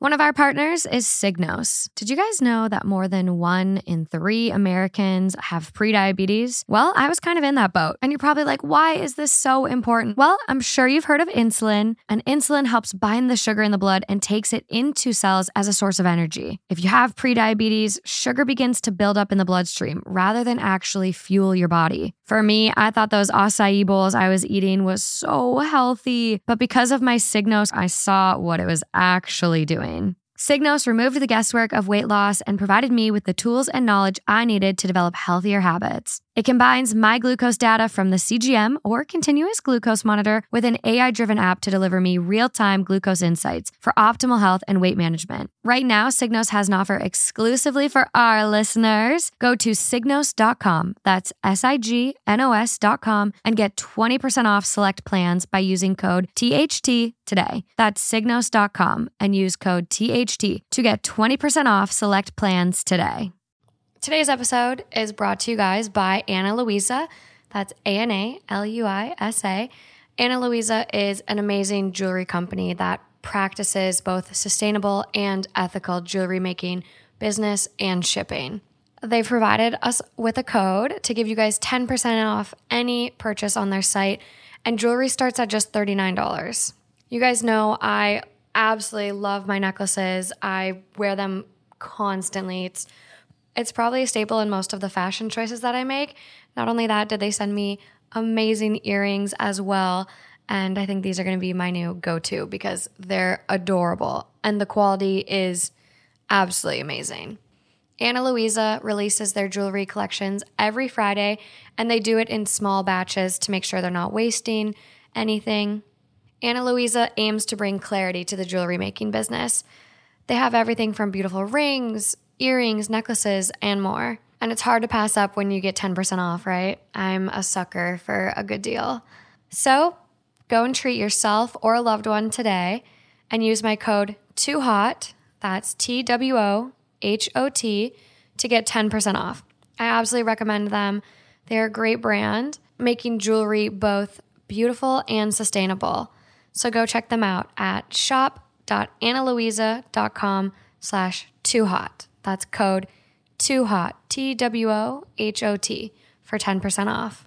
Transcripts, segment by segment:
One of our partners is Signos. Did you guys know that more than one in three Americans have prediabetes? Well, I was kind of in that boat. And you're probably like, why is this so important? Well, I'm sure you've heard of insulin, and insulin helps bind the sugar in the blood and takes it into cells as a source of energy. If you have prediabetes, sugar begins to build up in the bloodstream rather than actually fuel your body. For me, I thought those acai bowls I was eating was so healthy, but because of my Signos, I saw what it was actually doing. Signos removed the guesswork of weight loss and provided me with the tools and knowledge I needed to develop healthier habits. It combines my glucose data from the CGM or continuous glucose monitor with an AI driven app to deliver me real time glucose insights for optimal health and weight management. Right now, Signos has an offer exclusively for our listeners. Go to signos.com, that's S I G N O S.com, and get 20% off select plans by using code THT today. That's signos.com and use code THT to get 20% off select plans today. Today's episode is brought to you guys by Ana Luisa. That's A N A L U I S A. Ana Luisa is an amazing jewelry company that practices both sustainable and ethical jewelry making, business, and shipping. They've provided us with a code to give you guys 10% off any purchase on their site, and jewelry starts at just $39. You guys know I absolutely love my necklaces. I wear them constantly. It's it's probably a staple in most of the fashion choices that I make. Not only that, did they send me amazing earrings as well. And I think these are going to be my new go to because they're adorable and the quality is absolutely amazing. Ana Luisa releases their jewelry collections every Friday and they do it in small batches to make sure they're not wasting anything. Ana Luisa aims to bring clarity to the jewelry making business. They have everything from beautiful rings, earrings, necklaces, and more. And it's hard to pass up when you get 10% off, right? I'm a sucker for a good deal. So go and treat yourself or a loved one today and use my code too hot that's T W O H O T, to get 10% off. I absolutely recommend them. They're a great brand, making jewelry both beautiful and sustainable. So go check them out at shop.analuisa.com slash too hot. That's code too hot, T W O H O T, for 10% off.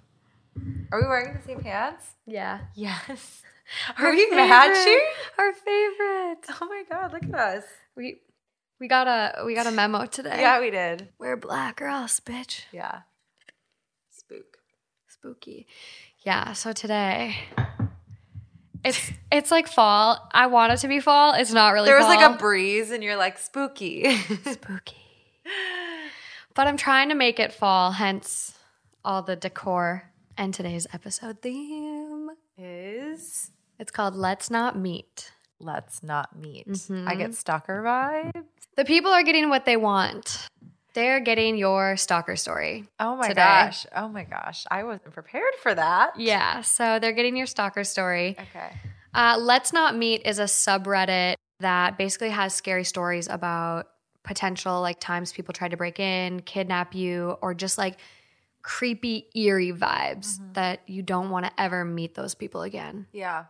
Are we wearing the same pants? Yeah. Yes. Our Are we favorite. matching? Our favorite. Oh my god, look at us. We we got a we got a memo today. Yeah, we did. We're black or else, bitch. Yeah. Spook. Spooky. Yeah, so today it's it's like fall. I want it to be fall. It's not really There was fall. like a breeze and you're like spooky. spooky. But I'm trying to make it fall, hence all the decor and today's episode theme. Is It's called Let's Not Meet. let's not meet. Mhm. I get stalker vibes. The people are getting what they want. They're getting your stalker story. Oh my Today. gosh. Oh my gosh. I wasn't prepared for that. Yeah, so they're getting your stalker story. Okay. Uh, Let's Not Meet is a subreddit that basically has scary stories about potential like times people tried to break in, kidnap you, or just like creepy, eerie vibes Mhm. that you don't want to ever meet those people again. Yeah.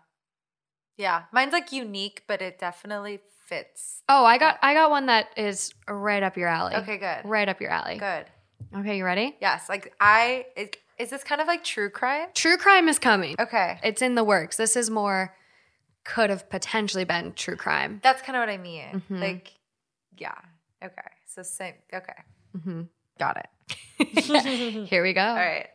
Yeah. Mine's like unique, but it definitely fits. Oh, I got I got one that is right up your alley. Okay, good. Right up your alley. Good. Okay, you ready? Yes. Like I is, is this kind of like true crime? True crime is coming. Okay. It's in the works. This is more could have potentially been true crime. That's kind of what I mean. Mhm. Like, yeah. Okay. So same. Okay. hmm Got it. Here we go. All right.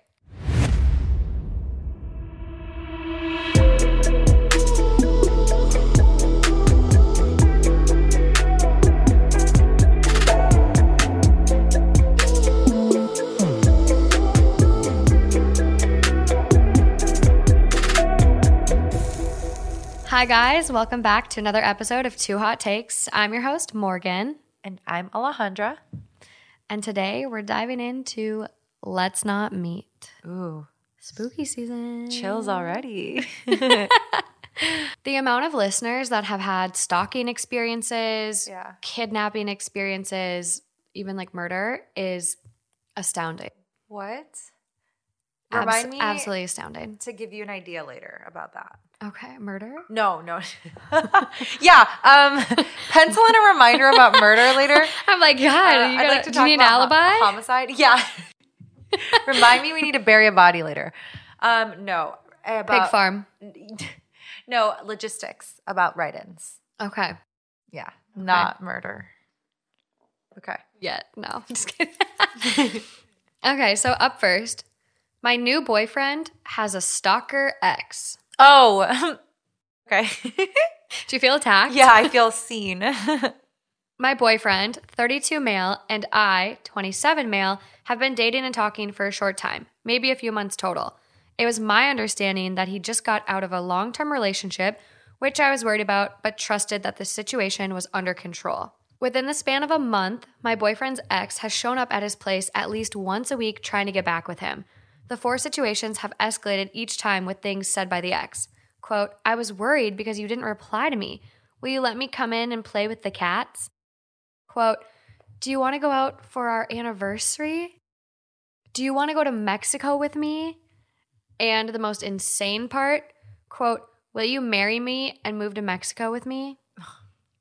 Hi, guys. Welcome back to another episode of Two Hot Takes. I'm your host, Morgan. And I'm Alejandra. And today we're diving into Let's Not Meet. Ooh, Spooky season. chills already. The amount of listeners that have had stalking experiences, yeah. kidnapping experiences, even like murder is astounding. What? Abs- me Absolutely astounding. to give you an idea later about that. Okay, murder. No, no. yeah. Um, pencil in a reminder about murder later. I'm like, God, Uh, you I'd gotta, like to do talk you need an about alibi? homicide. Yeah. Remind me we need to bury a body later. Um, no. Pig farm. No, logistics about write-ins. Okay. Yeah, not murder. Okay. Yet. No. Just kidding. okay, so up first, my new boyfriend has a stalker ex. Oh. okay. Do you feel attacked? yeah, I feel seen. My boyfriend, 32 male, and I, 27 male, have been dating and talking for a short time, maybe a few months total. It was my understanding that he just got out of a long term relationship, which I was worried about, but trusted that the situation was under control. Within the span of a month, my boyfriend's ex has shown up at his place at least once a week trying to get back with him. The four situations have escalated each time with things said by the ex. Quote, I was worried because you didn't reply to me. Will you let me come in and play with the cats? Quote, Do you want to go out for our anniversary? Do you want to go to Mexico with me? And the most insane part, quote, Will you marry me and move to Mexico with me?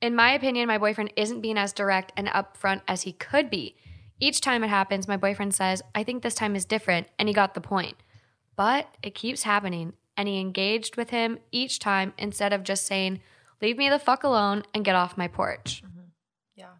In my opinion, my boyfriend isn't being as direct and upfront as he could be. Each time it happens, my boyfriend says, I think this time is different, and he got the point. But it keeps happening, and he engaged with him each time instead of just saying, Leave me the fuck alone and get off my porch. Mm-hmm. yeah.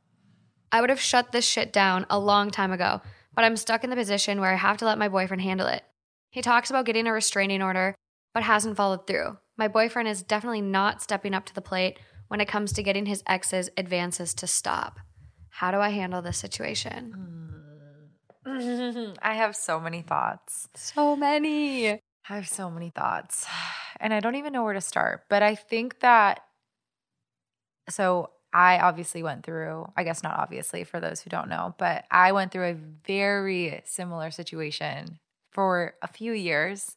I would have shut this shit down a long time ago, but I'm stuck in the position where I have to let my boyfriend handle it. He talks about getting a restraining order, but hasn't followed through. My boyfriend is definitely not stepping up to the plate when it comes to getting his ex's advances to stop. How do I handle this situation? I have so many thoughts. So many. I have so many thoughts. And I don't even know where to start. But I think that so I obviously went through, I guess not obviously for those who don't know, but I went through a very similar situation for a few years.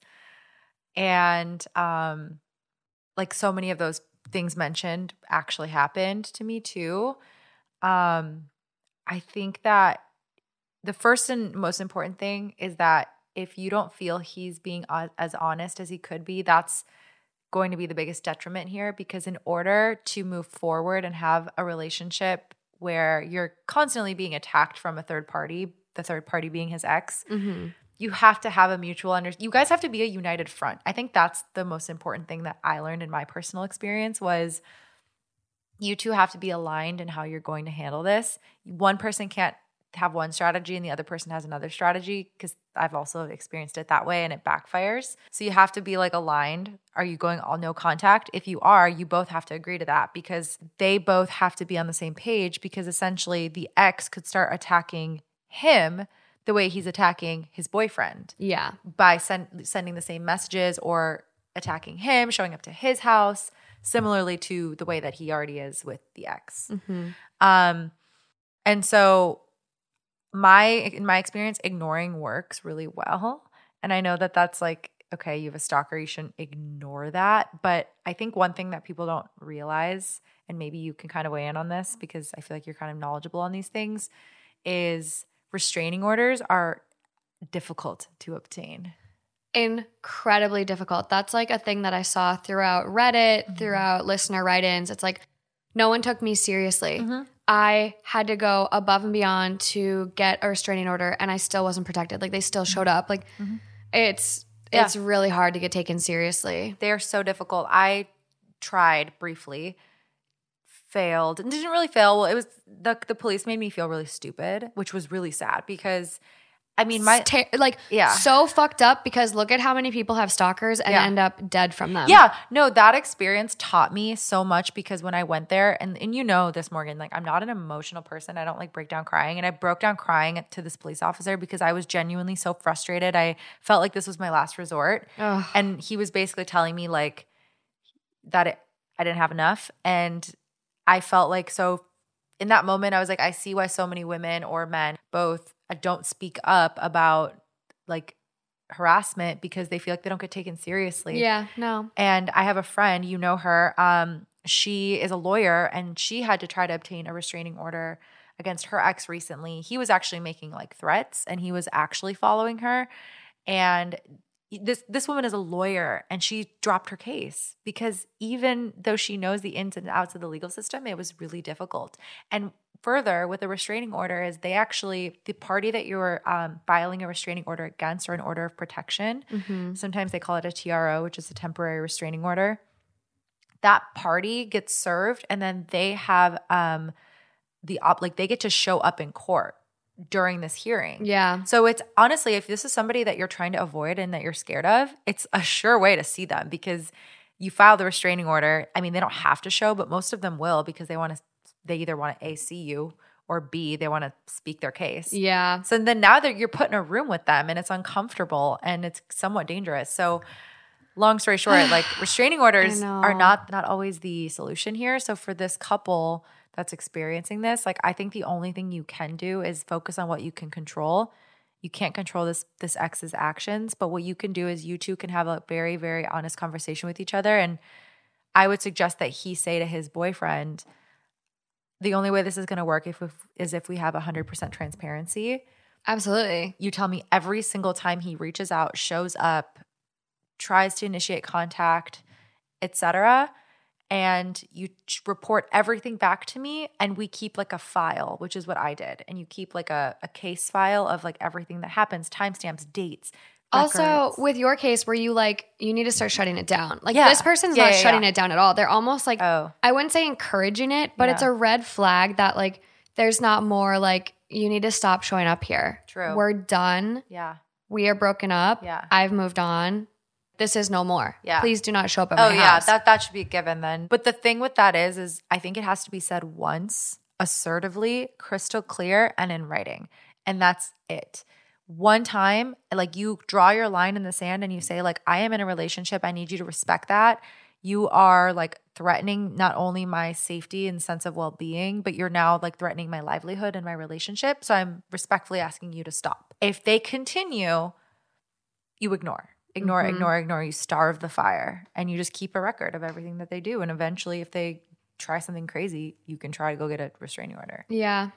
And um like so many of those things mentioned actually happened to me too. Um I think that the first and most important thing is that if you don't feel he's being as honest as he could be, that's going to be the biggest detriment here because in order to move forward and have a relationship where you're constantly being attacked from a third party, the third party being his ex, Mm-hmm. you have to have a mutual under you guys have to be a united front. I think that's the most important thing that I learned in my personal experience was you two have to be aligned in how you're going to handle this. One person can't have one strategy and the other person has another strategy because I've also experienced it that way and it backfires. So you have to be like aligned. Are you going all no contact? If you are, you both have to agree to that because they both have to be on the same page because essentially the ex could start attacking him the way he's attacking his boyfriend Yeah. by send, sending the same messages or attacking him, showing up to his house, similarly to the way that he already is with the ex. Mm-hmm. Um, and so my in my experience, ignoring works really well. And I know that that's like okay, you have a stalker, you shouldn't ignore that. But I think one thing that people don't realize, and maybe you can kind of weigh in on this because I feel like you're kind of knowledgeable on these things, is restraining orders are difficult to obtain. Incredibly difficult. That's like a thing that I saw throughout Reddit, mm-hmm. throughout listener write ins. It's like no one took me seriously. Mm-hmm. I had to go above and beyond to get a restraining order and I still wasn't protected. Like they still showed mm-hmm. up. Like it's Yeah. it's really hard to get taken seriously. They're so difficult. I tried briefly, failed, and didn't really fail. Well, it was the the police made me feel really stupid, which was really sad because I mean my ter- like Yeah. so fucked up because look at how many people have stalkers and Yeah. end up dead from them. Yeah, no, that experience taught me so much because when I went there, and and you know this, Morgan, like I'm not an emotional person. I don't like break down crying, and I broke down crying to this police officer because I was genuinely so frustrated. I felt like this was my last resort, Ugh. and he was basically telling me like that it, I didn't have enough, and I felt like so. In that moment, I was like, I see why so many women or men both don't speak up about like harassment because they feel like they don't get taken seriously. Yeah, no. And I have a friend, you know her. Um, she is a lawyer and she had to try to obtain a restraining order against her ex recently. He was actually making like threats and he was actually following her. And this this woman is a lawyer and she dropped her case because even though she knows the ins and outs of the legal system, it was really difficult. And further, with a restraining order, is they actually the party that you're um, filing a restraining order against or an order of protection. Mm-hmm. Sometimes they call it a TRO, which is a temporary restraining order. That party gets served, and then they have um, the op like they get to show up in court during this hearing. Yeah. So it's honestly, if this is somebody that you're trying to avoid and that you're scared of, it's a sure way to see them because you file the restraining order. I mean, they don't have to show, but most of them will because they want to. They either want to a see you or b they want to speak their case. Yeah. So then now that you're put in a room with them and it's uncomfortable and it's somewhat dangerous. So long story short, like restraining orders are not not always the solution here. So for this couple that's experiencing this, like I think the only thing you can do is focus on what you can control. You can't control this this ex's actions, but what you can do is you two can have a very very honest conversation with each other and I would suggest that he say to his boyfriend, the only way this is going to work if, if is if we have 100% transparency Absolutely. you tell me every single time he reaches out, shows up, tries to initiate contact, etc. And you report everything back to me, and we keep like a file, which is what I did. And you keep like a, a case file of like everything that happens, timestamps, dates. Also, records. with your case, where you like, you need to start shutting it down. Like Yeah. this person's Yeah, not yeah, shutting yeah. it down at all. They're almost like, oh, I wouldn't say encouraging it, but it's a red flag that like there's not more like you need to stop showing up here. True. We're done. yeah. We are broken up. Yeah. I've moved on. This is no more. Yeah. Please do not show up at Oh my yeah, house. that that should be given then. But the thing with that is, is I think it has to be said once, assertively, crystal clear, and in writing, and that's it. One time, like you draw your line in the sand and you say, like, I am in a relationship. I need you to respect that. You are like threatening not only my safety and sense of well being, but you're now like threatening my livelihood and my relationship. So I'm respectfully asking you to stop. If they continue, you ignore, ignore, Mhm. ignore, ignore. You starve the fire and you just keep a record of everything that they do. And eventually, if they try something crazy, you can try to go get a restraining order. yeah.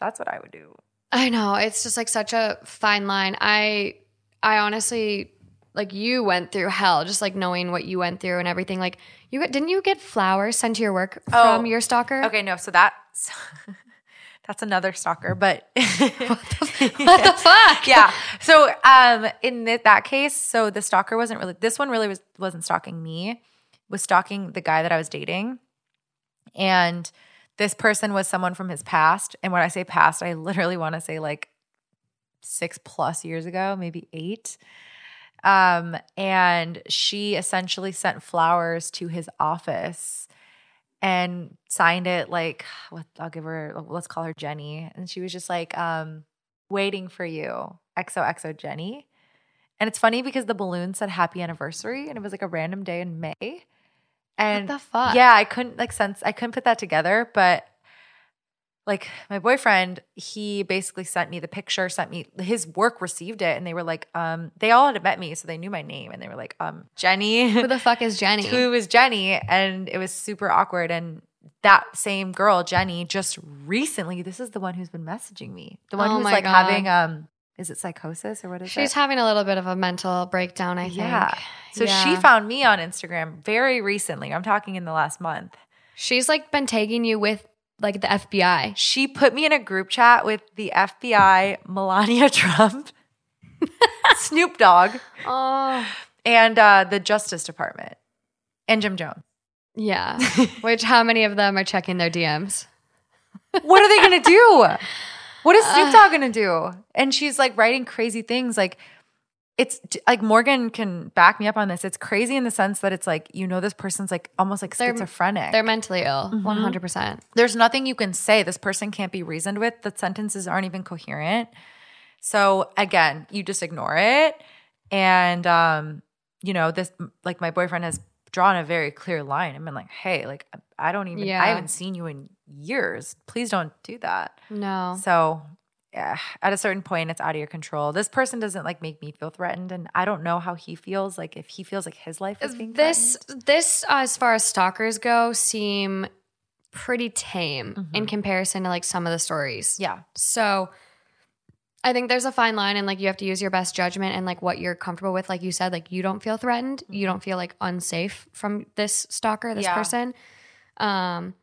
That's what I would do. I know. It's just like such a fine line. I I honestly like you went through hell just like knowing what you went through and everything. Like you got didn't you get flowers sent to your work Oh, from your stalker? Okay, no, so that's that's another stalker, but What the fuck? yeah. So um in th- that case, so the stalker wasn't really this one really was wasn't stalking me, was stalking the guy that I was dating. And this person was someone from his past. And when I say past, I literally want to say like six plus years ago, maybe eight. Um, and she essentially sent flowers to his office and signed it like I'll give her let's call her Jenny. And she was just like, um, waiting for you, XOXO Jenny. And it's funny because the balloon said happy anniversary and it was like a random day in May. And what the fuck? yeah, I couldn't like sense I couldn't put that together, but like my boyfriend, he basically sent me the picture, sent me his work received it, and they were like, um, they all had met me, so they knew my name, and they were like, um, Jenny, Who the fuck is Jenny? Who is Jenny, and it was super awkward. And that same girl, Jenny, just recently, this is the one who's been messaging me, the one Oh who's like God. having um, is it psychosis or what is She's it? She's having a little bit of a mental breakdown, I think. Yeah. So she found me on Instagram very recently. I'm talking in the last month. She's like been tagging you with like the FBI. She put me in a group chat with the FBI, Melania Trump, Snoop Dogg, Oh. and uh, the Justice Department, and Jim Jones. Yeah. Which how many of them are checking their DMs? What are they gonna do? What is Snoop Dogg gonna do? And she's like writing crazy things. Like it's like Morgan can back me up on this. It's crazy in the sense that it's like you know this person's like almost like They're- schizophrenic. They're mentally ill, Mhm. 100%. there's nothing you can say. This person can't be reasoned with. The sentences aren't even coherent. So again, you just ignore it. And um, you know, this like my boyfriend has drawn a very clear line and been like, hey, like I don't even Yeah. I haven't seen you in years. Please don't do that. No. So yeah, at a certain point it's out of your control. This person doesn't like make me feel threatened and I don't know how he feels like if he feels like his life is being This threatened. this uh, as far as stalkers go seem pretty tame in Mhm. comparison to like some of the stories. Yeah. So I think there's a fine line and like you have to use your best judgment and like what you're comfortable with. Like you said, like you don't feel threatened. You don't feel like unsafe from this stalker, this Yeah. person. Um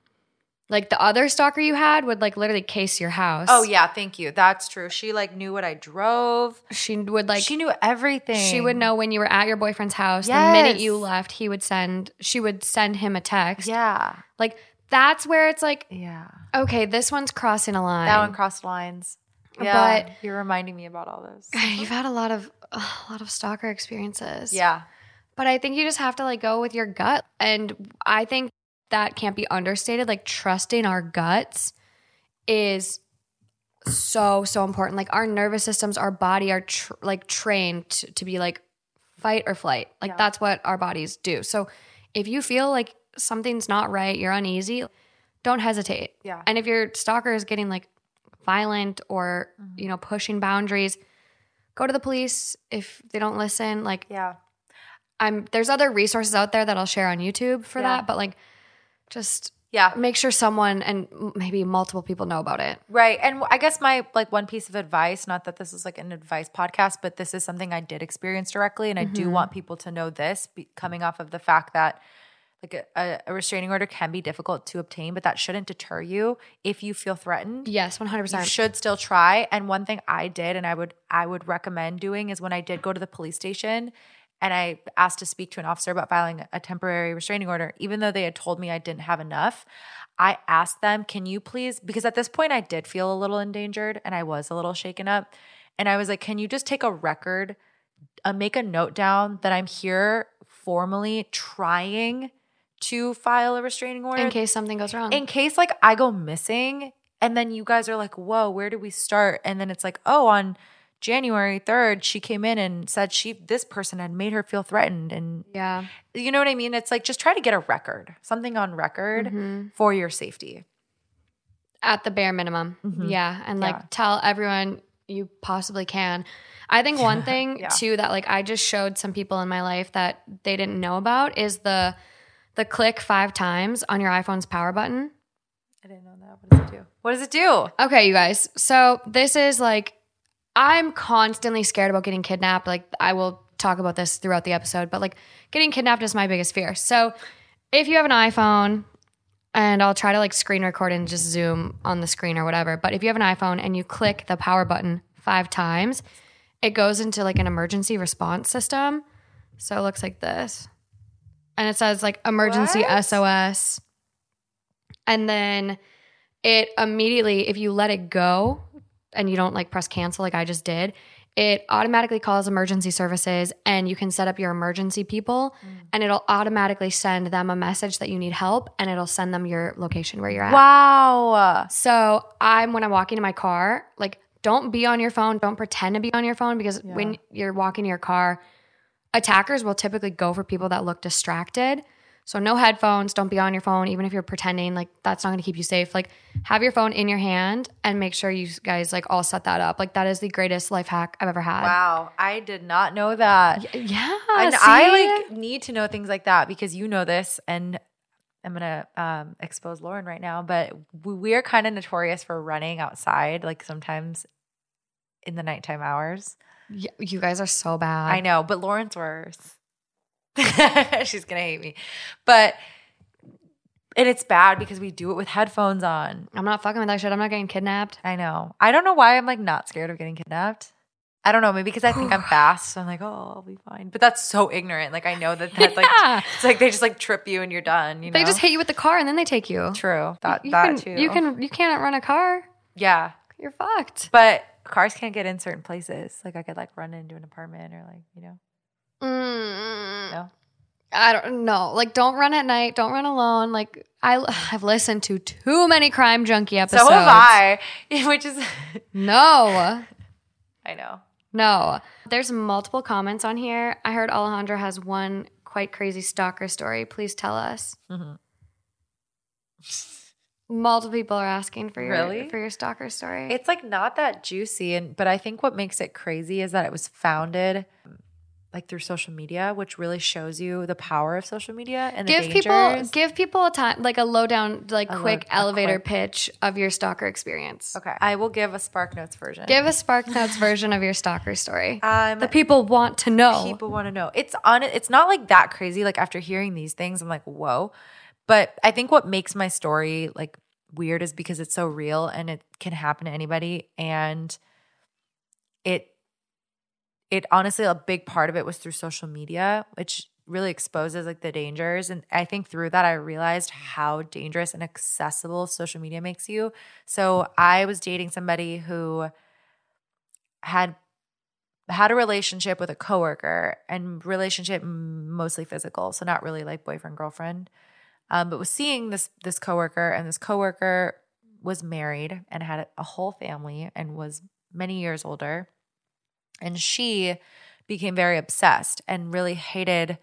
like the other stalker you had would like literally case your house. Oh yeah, thank you. That's true. She like knew what I drove. She would like she knew everything. she would know when you were at your boyfriend's house. The minute you Yes. left, he would send she would send him a text. Yeah. Like that's where it's like, Yeah. okay, this one's crossing a line. That one crossed lines. Yeah. But- you're reminding me about all this. You've had a lot of a lot of stalker experiences. Yeah. But I think you just have to like go with your gut. And I think that can't be understated. Like trusting our guts is so, so important. Like our nervous systems, our body are tr- like trained to, to be like fight or flight. Like Yeah. that's what our bodies do. So if you feel like something's not right, you're uneasy, don't hesitate. Yeah. And if your stalker is getting like violent or, Mm-hmm. you know, pushing boundaries, go to the police if they don't listen. Like Yeah. I'm there's other resources out there that I'll share on YouTube for Yeah. that, but like just Yeah. make sure someone and maybe multiple people know about it. Right. And I guess my like one piece of advice, not that this is like an advice podcast, but this is something I did experience directly and I do Mhm. want people to know this be, coming off of the fact that like a, a restraining order can be difficult to obtain, but that shouldn't deter you if you feel threatened. Yes, 100%. You should still try. And one thing I did and I would I would recommend doing is when I did go to the police station and I asked to speak to an officer about filing a temporary restraining order, even though they had told me I didn't have enough, I asked them, "Can you please because at this point I did feel a little endangered and I was a little shaken up." And I was like, "Can you just take a record, uh, make a note down that I'm here formally trying to file a restraining order in case something goes wrong. in case like I go missing and then you guys are like, whoa, where did we start? And then it's like, oh, on January 3rd, she came in and said she this person had made her feel threatened. And yeah. you know what I mean? It's like just try to get a record, something on record Mhm. for your safety. At the bare minimum. Mhm. Yeah. And like Yeah. tell everyone you possibly can. I think one thing Yeah. too that like I just showed some people in my life that they didn't know about is the the click five times on your iPhone's power button. I didn't know that. What does it do? What does it do? Okay, you guys. So this is like I'm constantly scared about getting kidnapped. Like I will talk about this throughout the episode, but like getting kidnapped is my biggest fear. So if you have an iPhone and I'll try to like screen record and just zoom on the screen or whatever, but if you have an iPhone and you click the power button 5 times, it goes into like an emergency response system. So it looks like this. And it says like emergency What? SOS. And then it immediately, if you let it go and you don't like press cancel like I just did, it automatically calls emergency services and you can set up your emergency people mm. and it'll automatically send them a message that you need help and it'll send them your location where you're at. Wow. So I'm when I'm walking to my car, like don't be on your phone. Don't pretend to be on your phone because when you're walking to your car, attackers will typically go for people that look distracted. So no headphones, don't be on your phone, even if you're pretending, like that's not gonna keep you safe. Like have your phone in your hand and make sure you guys like all set that up. Like that is the greatest life hack I've ever had. Wow. I did not know that. Y- Yeah. and see? I like need to know things like that because you know this, and I'm gonna um, expose Lauren right now. But we are kind of notorious for running outside, like sometimes in the nighttime hours. You guys are so bad. I know, but Lauren's worse. She's gonna hate me, but and it's bad because we do it with headphones on. I'm not fucking with that shit. I'm not getting kidnapped. I know. I don't know why I'm like not scared of getting kidnapped. I don't know, maybe because I think I'm fast. So I'm like, oh, I'll be fine. But that's so ignorant. Like I know that that like Yeah. it's like they just like trip you and you're done. You know, They just hit you with the car and then they take you. true that you that can, too. You can you can't run a car. yeah, You're fucked. but cars can't get in certain places. Like I could like run into an apartment or like you know. Mm, No? I don't know. Like, don't run at night. Don't run alone. Like, I I've listened to too many crime junkie episodes. So have I, which is No, I know. no. There's multiple comments on here. I heard Alejandra has one quite crazy stalker story. Please tell us. Mhm. Multiple people are asking for your Really? for your stalker story. It's like not that juicy, and but I think what makes it crazy is that it was founded like through social media, which really shows you the power of social media and give the people give people a time like a lowdown like A quick low- elevator quick- pitch of your stalker experience. okay, I will give a Spark Notes version. Give a Spark Notes version of your stalker story. um, the people want to know. people want to know. It's on. It's not like that crazy. Like after hearing these things, I'm like, whoa. But I think what makes my story like weird is because it's so real and it can happen to anybody. And it, it honestly, a big part of it was through social media, which really exposes like the dangers. And I think through that, I realized how dangerous and accessible social media makes you. So I was dating somebody who had had a relationship with a coworker and relationship mostly physical so not really like boyfriend girlfriend um, but was seeing this this coworker and this coworker was married and had a whole family and was many years older and she became very obsessed and really hated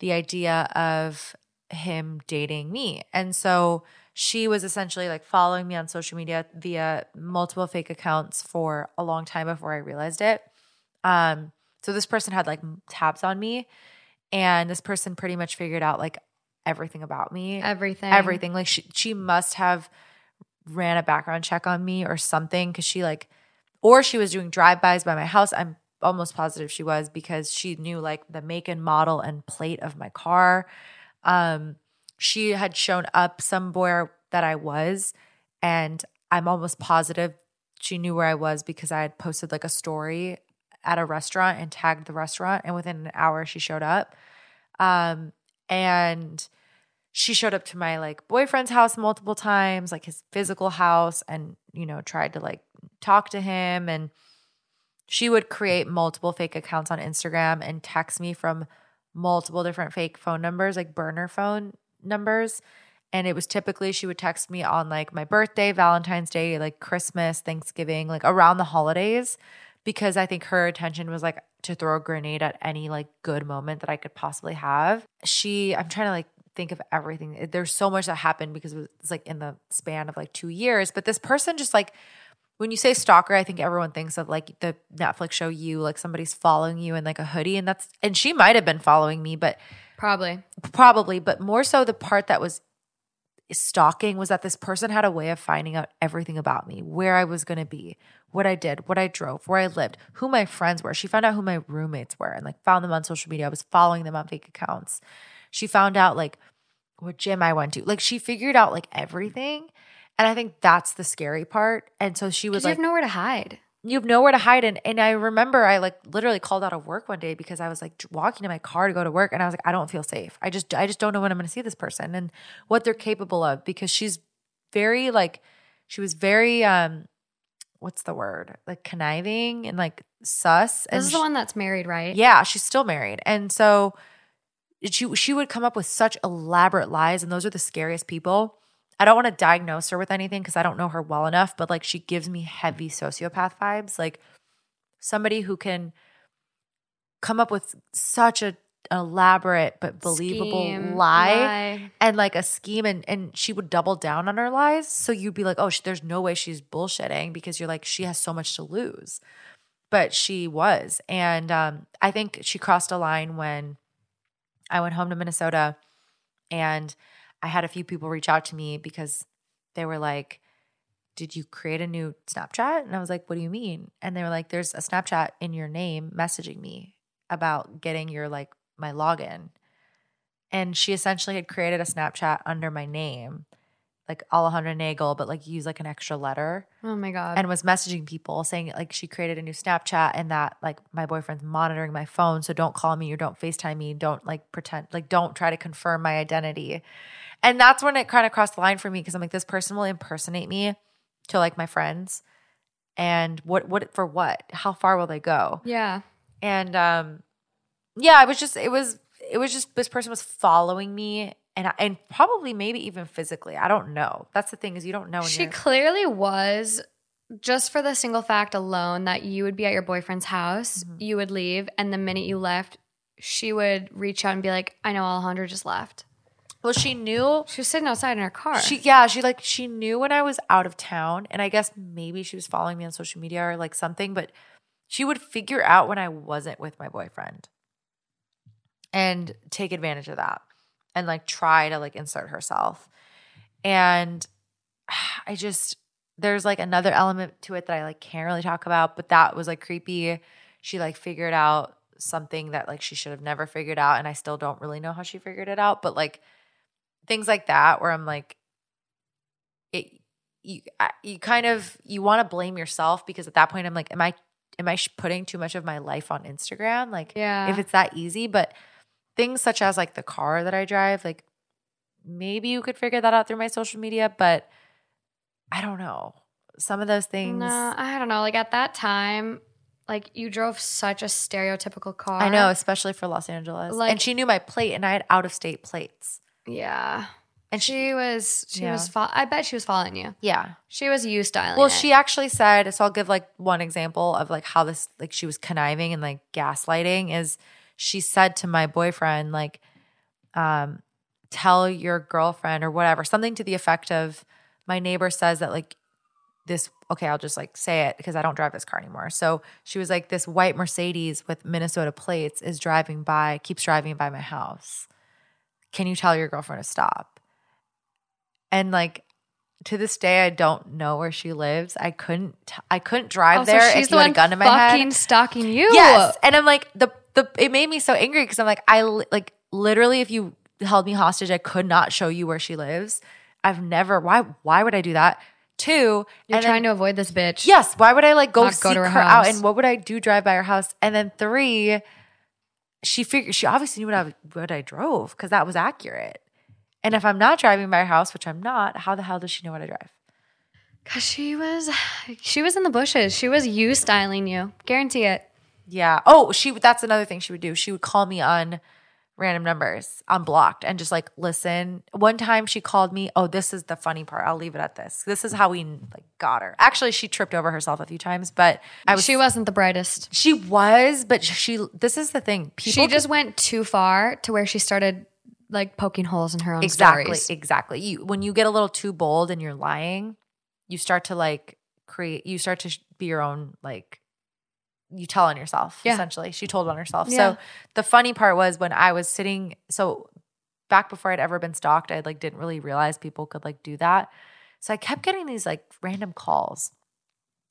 the idea of him dating me and so she was essentially like following me on social media via multiple fake accounts for a long time before I realized it. Um, so this person had like tabs on me, and this person pretty much figured out like everything about me, Everything. everything. Like she she must have ran a background check on me or something because she like, or she was doing drive bys by my house. I'm almost positive she was because she knew like the make and model and plate of my car. Um, she had shown up somewhere that I was, and I'm almost positive she knew where I was because I had posted like a story at a restaurant and tagged the restaurant, and within an hour she showed up. Um, and she showed up to my like boyfriend's house multiple times, like his physical house, and you know, tried to like talk to him. And she would create multiple fake accounts on Instagram and text me from multiple different fake phone numbers, like burner phone numbers. And it was typically she would text me on like my birthday, Valentine's Day, like Christmas, Thanksgiving, like around the holidays, because I think her attention was like to throw a grenade at any like good moment that I could possibly have. She, I'm trying to like think of everything. There's so much that happened because it was it's, like in the span of like two years. But this person just like, when you say stalker, I think everyone thinks of like the Netflix show you, like somebody's following you in like a hoodie. And that's, and she might have been following me, but Probably. probably, but more so the part that was stalking was that this person had a way of finding out everything about me, where I was going to be, what I did, what I drove, where I lived, who my friends were. She found out who my roommates were and like found them on social media. I was following them on fake accounts. She found out like what gym I went to. Like she figured out like everything. And I think that's the scary part. And so she was Because you like, have nowhere to hide. You have nowhere to hide and and I remember I like literally called out of work one day because I was like walking to my car to go to work and I was like I don't feel safe. I just I just don't know when I'm going to see this person and what they're capable of because she's very like she was very um what's the word? Like conniving and like sus and This is the one that's married, right? yeah, she's still married. And so she she would come up with such elaborate lies and those are the scariest people. I don't want to diagnose her with anything because I don't know her well enough, but like she gives me heavy sociopath vibes, like somebody who can come up with such a elaborate but believable Scheme, lie, lie. and like a scheme and and she would double down on her lies. So you'd be like oh sh- there's no way she's bullshitting because you're like she has so much to lose. But she was and um, i think she crossed a line when i went home to minnesota and i had a few people reach out to me because they were like did you create a new snapchat and i was like what do you mean and they were like there's a snapchat in your name messaging me about getting your like my login and she essentially had created a snapchat under my name like alejandra nagel but like use like an extra letter Oh my god. and was messaging people saying like she created a new Snapchat and that like my boyfriend's monitoring my phone. So don't call me or don't FaceTime me. Don't like pretend, like don't try to confirm my identity. And that's when it kind of crossed the line for me because I'm like, this person will impersonate me to like my friends. And what, what, for what? How far will they go? yeah. And um, yeah, it was just, it was, it was just this person was following me and and probably maybe even physically. I don't know. That's the thing is you don't know. She clearly was just for the single fact alone that you would be at your boyfriend's house, Mhm. you would leave, and the minute you left, she would reach out and be like, I know Alejandra just left. Well, she knew She was sitting outside in her car. She yeah, she like she knew when I was out of town, and I guess maybe she was following me on social media or like something, but She would figure out when I wasn't with my boyfriend and take advantage of that and like try to like insert herself. And I just there's like another element to it that I like can't really talk about, but that was like creepy. She like figured out something that like she should have never figured out and I still don't really know how she figured it out, but like things like that where I'm like it you you kind of you want to blame yourself because at that point I'm like am I am I putting too much of my life on Instagram? Like Yeah. if it's that easy, but things such as like the car that I drive, like maybe you could figure that out through my social media, but I don't know. Some of those things No, I don't know. Like at that time, like you drove such a stereotypical car. I know, especially for Los Angeles. Like- and she knew my plate and I had out of state plates. Yeah. And she, She was she Yeah. was fo- I bet she was following you. yeah. She was you styling. Well, it. she actually said, so I'll give like one example of like how this, like she was conniving and like gaslighting is she said to my boyfriend, like, um, tell your girlfriend or whatever, something to the effect of my neighbor says that like this, okay, I'll just like say it because I don't drive this car anymore. So she was like, this white Mercedes with Minnesota plates is driving by, keeps driving by my house. Can you tell your girlfriend to stop? And like, to this day, I don't know where she lives. I couldn't. T- I couldn't drive Oh, so there she's if the you had a one gun in my fucking head. stalking you. Yes, and I'm like the the. It made me so angry because I'm like I li- like literally if you held me hostage, I could not show you where she lives. I've never. Why? Why would I do that? Two. You're and then- trying to avoid this bitch. Yes. Why would I like go Not go seek to her, her out? house. And what would I do? Drive by her house? And then three, she figured she obviously knew what I what I drove because that was accurate. And if I'm not driving by her house, which I'm not, how the hell does she know what I drive? Cause she was she was in the bushes. She was you styling you. Guarantee it. Yeah. Oh, she. That's another thing she would do. She would call me on random numbers, unblocked, and just like listen. One time she called me. Oh, this is the funny part. I'll leave it at this. This is how we like got her. Actually, she tripped over herself a few times, but I was. she wasn't the brightest. She was, but she. This is the thing. People she just went too far to where she started like poking holes in her own exactly stories. exactly you when you get a little too bold and you're lying you start to like create you start to sh- be your own like you tell on yourself Yeah. essentially. She told on herself. Yeah. so the funny part was when i was sitting so back before i'd ever been stalked i like didn't really realize people could like do that. So i kept getting these like random calls.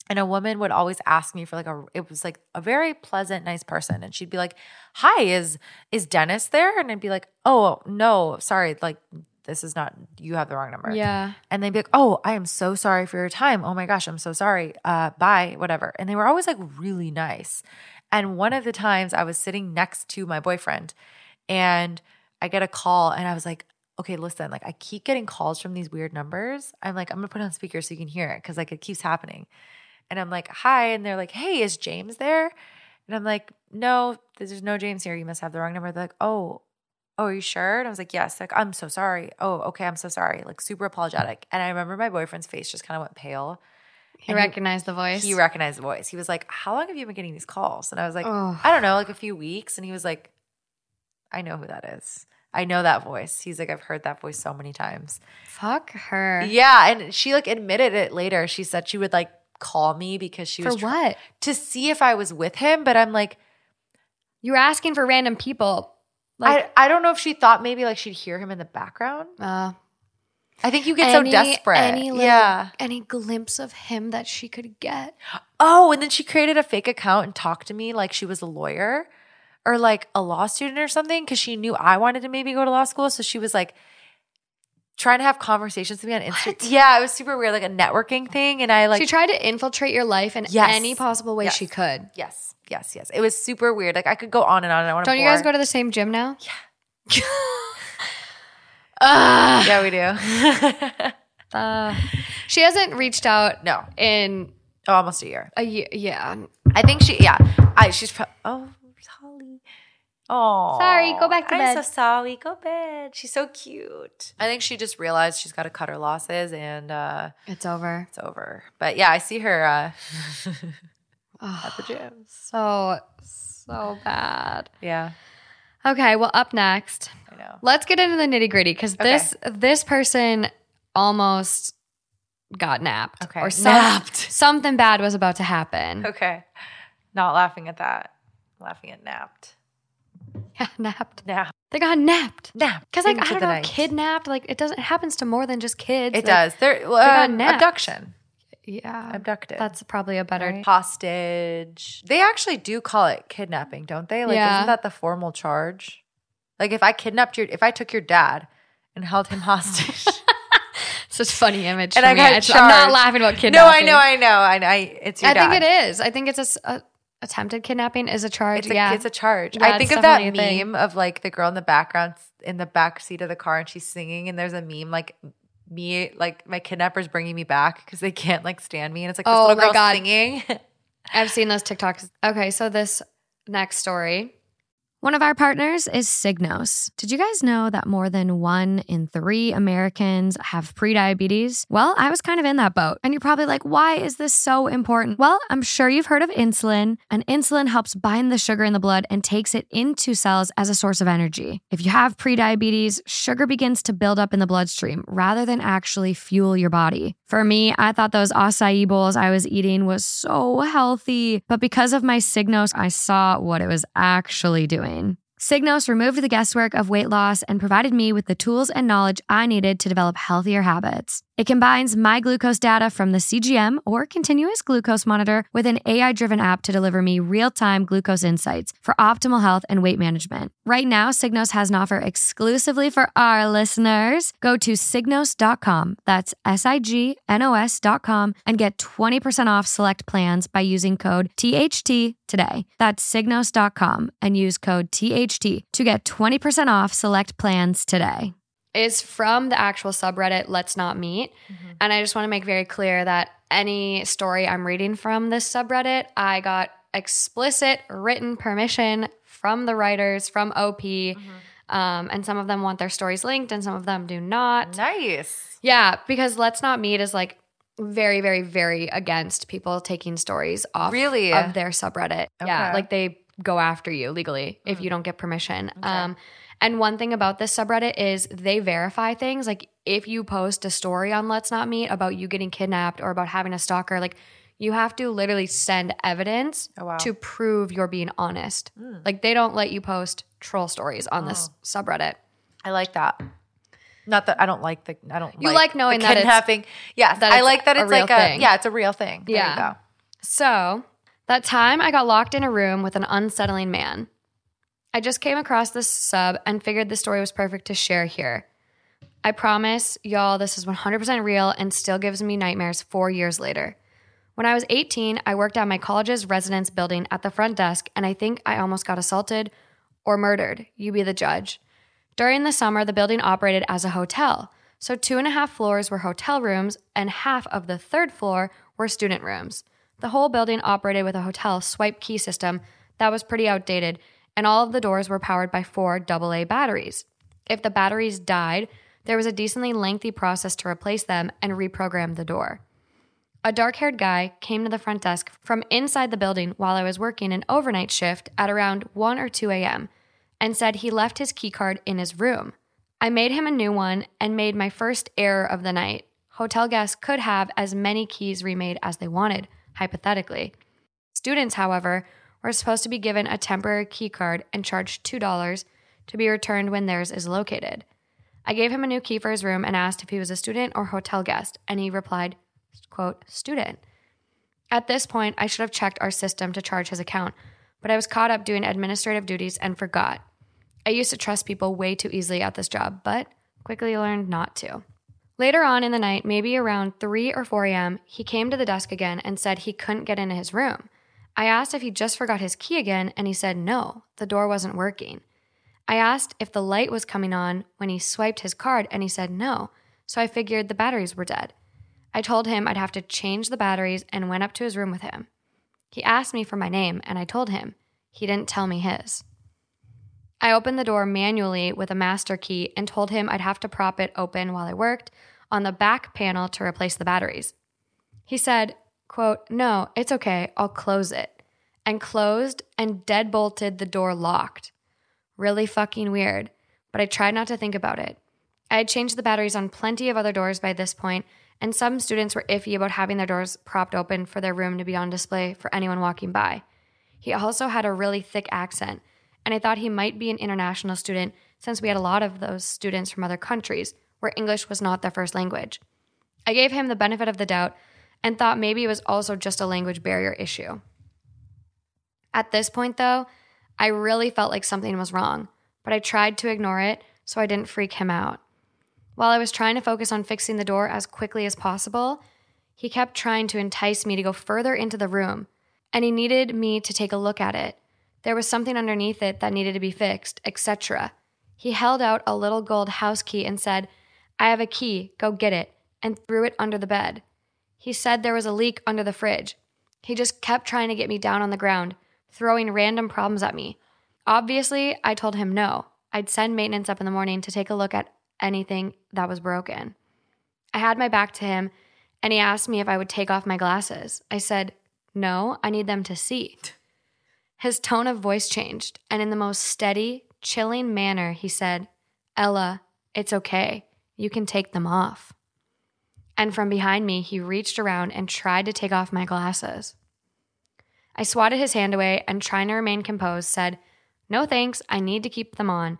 And a woman would always ask me for like a it was like a very pleasant nice person. And she'd be like hi is is dennis there? And i'd be like oh no sorry like this is not you have the wrong number Yeah. and they'd be like oh i am so sorry for your time oh my gosh i'm so sorry uh bye whatever and they were always like really nice and one of the times i was sitting next to my boyfriend and i get a call and i was like okay listen like i keep getting calls from these weird numbers i'm like i'm gonna put it on speaker so you can hear it because like it keeps happening and I'm like, hi. And they're like, hey, is James there? And I'm like, no, there's no James here. You must have the wrong number. They're like, oh, oh, are you sure? And I was like, yes. Like, I'm so sorry. Oh, okay, I'm so sorry. Like, super apologetic. And I remember my boyfriend's face just kind of went pale. He And he- recognized the voice. He recognized the voice. He was like, how long have you been getting these calls? And I was like, Oh. I don't know, like a few weeks. And he was like, I know who that is. I know that voice. He's like, I've heard that voice so many times. Fuck her. Yeah. And she like admitted it later. She said she would like call me because she For was tr- what? to see if I was with him, but I'm like, You were asking for random people. Like, I, I don't know if she thought maybe like she'd hear him in the background. uh, I think you get any, so desperate. Any little, yeah. Any glimpse of him that she could get. Oh, and then she created a fake account and talked to me like she was a lawyer or like a law student or something because she knew I wanted to maybe go to law school. So she was like trying to have conversations with me on Instagram. Yeah, it was super weird, like a networking thing. And I like she tried to infiltrate your life in Yes. any possible way Yes. she could. yes, yes, yes. It was super weird. Like I could go on and on. And I want. Don't you guys go to the same gym now? Yeah. Ugh. Yeah, we do. Uh, she hasn't reached out no, in oh, almost a year. a year. Yeah. I think she. Yeah, I. She's. Pro- oh, Holly. Oh, Sorry, go back to I'm bed. so sorry. Go bed. She's so cute. I think she just realized she's got to cut her losses, and uh, It's over. it's over. But yeah, I see her uh, Oh, at the gym. so, so bad. Yeah, Okay, well, up next, I know. let's get into the nitty gritty because Okay. this this person almost got napped. Okay. Or some- Napped. something bad was about to happen. Okay. Not laughing at that. Laughing at napped. Yeah, napped. Nap. They got napped. Napped. Because like into I don't know, night. kidnapped. Like it doesn't. It happens to more than just kids. It Like, does. Got uh, napped. abduction. Yeah, Abducted. that's probably a better. Right? hostage. They actually do call it kidnapping, don't they? Like, Yeah. isn't that the formal charge? Like, if I kidnapped your, if I took your dad and held him hostage. Such a funny image. And for I me. got It's- I'm not laughing about kidnapping. no. I know, I know, I know. I, it's your I dad. think it is. I think it's a, a- attempted kidnapping is a charge. It's a, yeah, it's a charge. Yeah, I think of that a thing. meme of like the girl in the background in the back seat of the car and she's singing, and there's a meme like me, like my kidnappers bringing me back because they can't like stand me, and it's like this Oh little my girl God. singing. I've seen those TikToks. Okay, so this next story. One of our partners is Signos. Did you guys know that more than one in three Americans have prediabetes? Well, I was kind of in that boat. And you're probably like, why is this so important? Well, I'm sure you've heard of insulin, and insulin helps bind the sugar in the blood and takes it into cells as a source of energy. If you have prediabetes, sugar begins to build up in the bloodstream rather than actually fuel your body. For me, I thought those acai bowls I was eating was so healthy, but because of my Signos, I saw what it was actually doing. Signos removed the guesswork of weight loss and provided me with the tools and knowledge I needed to develop healthier habits. It combines my glucose data from the CGM or continuous glucose monitor with an AI driven app to deliver me real time glucose insights for optimal health and weight management. Right now, Signos has an offer exclusively for our listeners. Go to signos.com, that's S I G N O S.com, and get 20% off select plans by using code THT today. That's signos.com and use code THT to get 20% off select plans today. Is from the actual subreddit Let's Not Meet. And I just want to make very clear that any story I'm reading from this subreddit, I got explicit written permission from the writers, from OP. Um, and some of them want their stories linked and some of them do not. nice. Yeah, because Let's Not Meet is like very, very, very against people taking stories off Really? of their subreddit. Yeah, like they go after you legally if Mm. you don't get permission. Um, and one thing about this subreddit is they verify things. Like if you post a story on Let's Not Meet about you getting kidnapped or about having a stalker, like you have to literally send evidence Oh, wow. to prove you're being honest. Mm. Like they don't let you post troll stories on this Oh. subreddit. I like that. Not that I don't like the I don't You like knowing the that it's- kidnapping. yes, that I like that it's like a yeah, it's a real thing. There Yeah. you go. So, that time I got locked in a room with an unsettling man. I just came across this sub and figured the story was perfect to share here. I promise, y'all, this is 100% real and still gives me nightmares four years later. When I was 18, I worked at my college's residence building at the front desk, and I think I almost got assaulted or murdered. You be the judge. During the summer, the building operated as a hotel. So, two and a half floors were hotel rooms, and half of the third floor were student rooms. The whole building operated with a hotel swipe key system that was pretty outdated, and all of the doors were powered by four AA batteries. If the batteries died, there was a decently lengthy process to replace them and reprogram the door. A dark haired guy came to the front desk from inside the building while I was working an overnight shift at around 1 or 2 a.m. and said he left his keycard in his room. I made him a new one and made my first error of the night. Hotel guests could have as many keys remade as they wanted, hypothetically. Students, however, were supposed to be given a temporary key card and charged $2 to be returned when theirs is located. I gave him a new key for his room and asked if he was a student or hotel guest, and he replied, quote, student. At this point, I should have checked our system to charge his account, but I was caught up doing administrative duties and forgot. I used to trust people way too easily at this job, but quickly learned not to. Later on in the night, maybe around 3 or 4 a.m., he came to the desk again and said he couldn't get into his room. I asked if he just forgot his key again, and he said no, the door wasn't working. I asked if the light was coming on when he swiped his card, and he said no, so I figured the batteries were dead. I told him I'd have to change the batteries and went up to his room with him. He asked me for my name, and I told him. He didn't tell me his. I opened the door manually with a master key and told him I'd have to prop it open while I worked on the back panel to replace the batteries. He said, quote, No, it's okay, I'll close it. And closed and deadbolted the door locked. Really fucking weird, but I tried not to think about it. I had changed the batteries on plenty of other doors by this point, and some students were iffy about having their doors propped open for their room to be on display for anyone walking by. He also had a really thick accent, and I thought he might be an international student since we had a lot of those students from other countries where English was not their first language. I gave him the benefit of the doubt and thought maybe it was also just a language barrier issue. At this point, though, I really felt like something was wrong, but I tried to ignore it so I didn't freak him out. While I was trying to focus on fixing the door as quickly as possible, he kept trying to entice me to go further into the room, and he needed me to take a look at it. There was something underneath it that needed to be fixed, etc. He held out a little gold house key and said, I have a key, go get it, and threw it under the bed. He said there was a leak under the fridge. He just kept trying to get me down on the ground, throwing random problems at me. Obviously, I told him no. I'd send maintenance up in the morning to take a look at anything that was broken. I had my back to him and he asked me if I would take off my glasses. I said, No, I need them to see. His tone of voice changed, and in the most steady, chilling manner, he said, Ella, it's okay. You can take them off. And from behind me, he reached around and tried to take off my glasses. I swatted his hand away and, trying to remain composed, said, No thanks, I need to keep them on.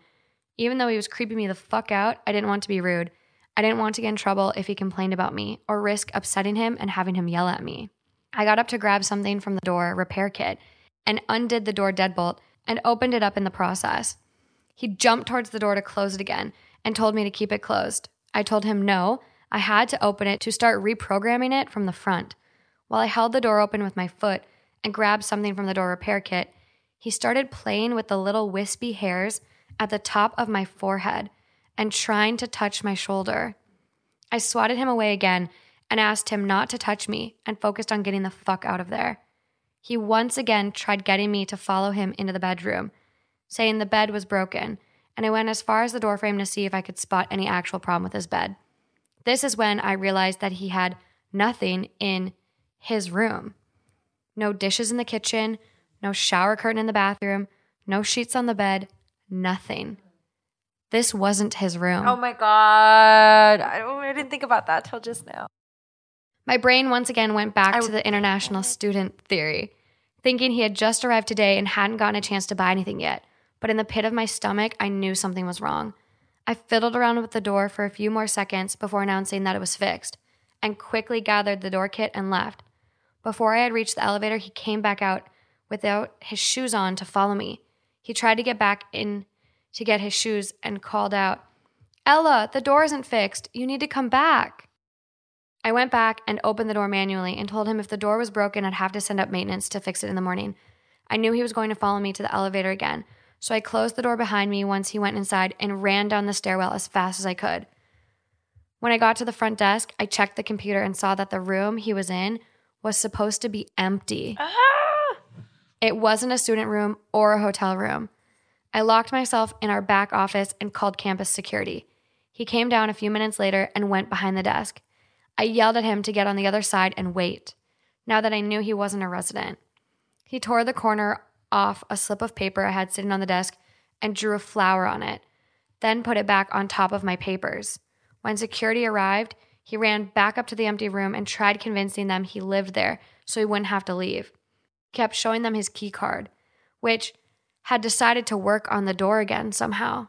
Even though he was creeping me the fuck out, I didn't want to be rude. I didn't want to get in trouble if he complained about me or risk upsetting him and having him yell at me. I got up to grab something from the door repair kit and undid the door deadbolt and opened it up in the process. He jumped towards the door to close it again and told me to keep it closed. I told him no, I had to open it to start reprogramming it from the front. While I held the door open with my foot and grabbed something from the door repair kit, he started playing with the little wispy hairs at the top of my forehead and trying to touch my shoulder. I swatted him away again and asked him not to touch me and focused on getting the fuck out of there. He once again tried getting me to follow him into the bedroom, saying the bed was broken, and I went as far as the doorframe to see if I could spot any actual problem with his bed. This is when I realized that he had nothing in his room no dishes in the kitchen, no shower curtain in the bathroom, no sheets on the bed, nothing. This wasn't his room. Oh my God. I, I didn't think about that till just now. My brain once again went back to the international student theory, thinking he had just arrived today and hadn't gotten a chance to buy anything yet. But in the pit of my stomach, I knew something was wrong. I fiddled around with the door for a few more seconds before announcing that it was fixed, and quickly gathered the door kit and left. Before I had reached the elevator, he came back out without his shoes on to follow me. He tried to get back in to get his shoes and called out, Ella, the door isn't fixed. You need to come back. I went back and opened the door manually and told him if the door was broken, I'd have to send up maintenance to fix it in the morning. I knew he was going to follow me to the elevator again, so I closed the door behind me once he went inside and ran down the stairwell as fast as I could. When I got to the front desk, I checked the computer and saw that the room he was in was supposed to be empty. Ah! It wasn't a student room or a hotel room. I locked myself in our back office and called campus security. He came down a few minutes later and went behind the desk. I yelled at him to get on the other side and wait, now that I knew he wasn't a resident. He tore the corner off a slip of paper I had sitting on the desk and drew a flower on it, then put it back on top of my papers. When security arrived, he ran back up to the empty room and tried convincing them he lived there so he wouldn't have to leave. He kept showing them his key card, which had decided to work on the door again somehow.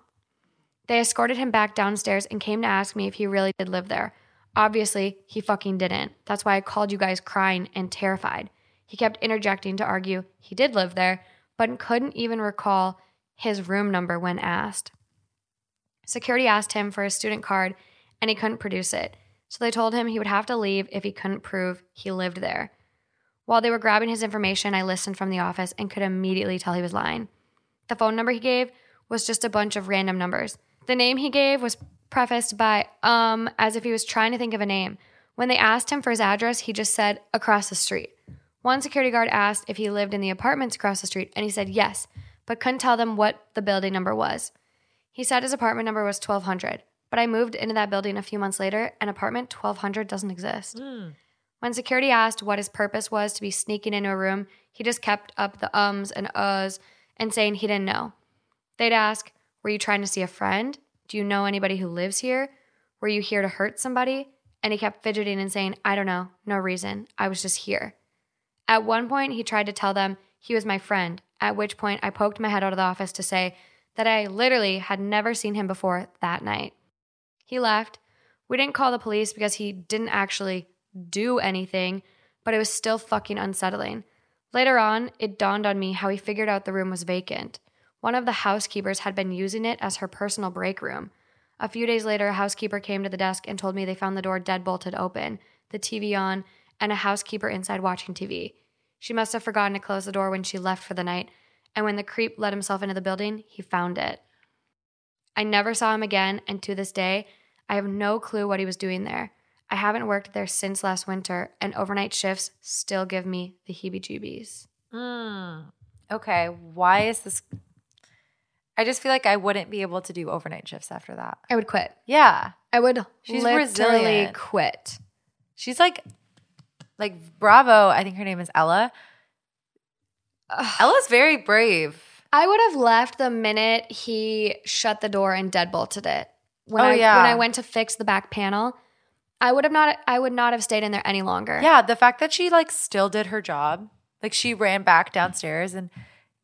They escorted him back downstairs and came to ask me if he really did live there. Obviously, he fucking didn't. That's why I called you guys crying and terrified. He kept interjecting to argue he did live there, but couldn't even recall his room number when asked. Security asked him for his student card and he couldn't produce it, so they told him he would have to leave if he couldn't prove he lived there. While they were grabbing his information, I listened from the office and could immediately tell he was lying. The phone number he gave was just a bunch of random numbers. The name he gave was prefaced by um as if he was trying to think of a name. When they asked him for his address, he just said across the street. One security guard asked if he lived in the apartments across the street, and he said yes, but couldn't tell them what the building number was. He said his apartment number was 1200, but I moved into that building a few months later, and apartment 1200 doesn't exist. Mm. When security asked what his purpose was to be sneaking into a room, he just kept up the ums and uhs and saying he didn't know. They'd ask, Were you trying to see a friend? Do you know anybody who lives here? Were you here to hurt somebody? And he kept fidgeting and saying, I don't know, no reason. I was just here. At one point, he tried to tell them he was my friend, at which point I poked my head out of the office to say that I literally had never seen him before that night. He left. We didn't call the police because he didn't actually do anything, but it was still fucking unsettling. Later on, it dawned on me how he figured out the room was vacant. One of the housekeepers had been using it as her personal break room. A few days later, a housekeeper came to the desk and told me they found the door dead bolted open, the TV on, and a housekeeper inside watching TV. She must have forgotten to close the door when she left for the night, and when the creep let himself into the building, he found it. I never saw him again, and to this day, I have no clue what he was doing there. I haven't worked there since last winter, and overnight shifts still give me the heebie jeebies. Mm. Okay. Why is this? I just feel like I wouldn't be able to do overnight shifts after that. I would quit. Yeah. I would She's literally resilient. quit. She's like, like, bravo. I think her name is Ella. Ugh. Ella's very brave. I would have left the minute he shut the door and deadbolted it. When Oh, I yeah. when I went to fix the back panel, I would have not I would not have stayed in there any longer. Yeah. The fact that she like still did her job, like she ran back downstairs and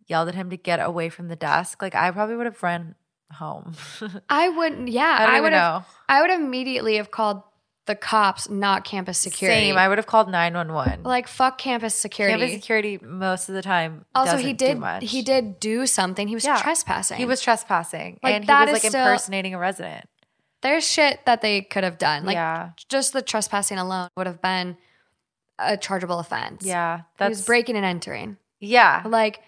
yelled at him to get away from the desk. Like I probably would have run home. I wouldn't yeah, I I would have know. I would immediately have called the cops, not campus security. Same. I would have called nine one one. like fuck campus security. Campus security most of the time. also, he do did he did do something. He was Yeah. trespassing. He was trespassing, Like, and he was like still- impersonating a resident. There's shit that they could have done. Like yeah, just the trespassing alone would have been a chargeable offense. yeah. he That's was breaking and entering. Yeah, Like,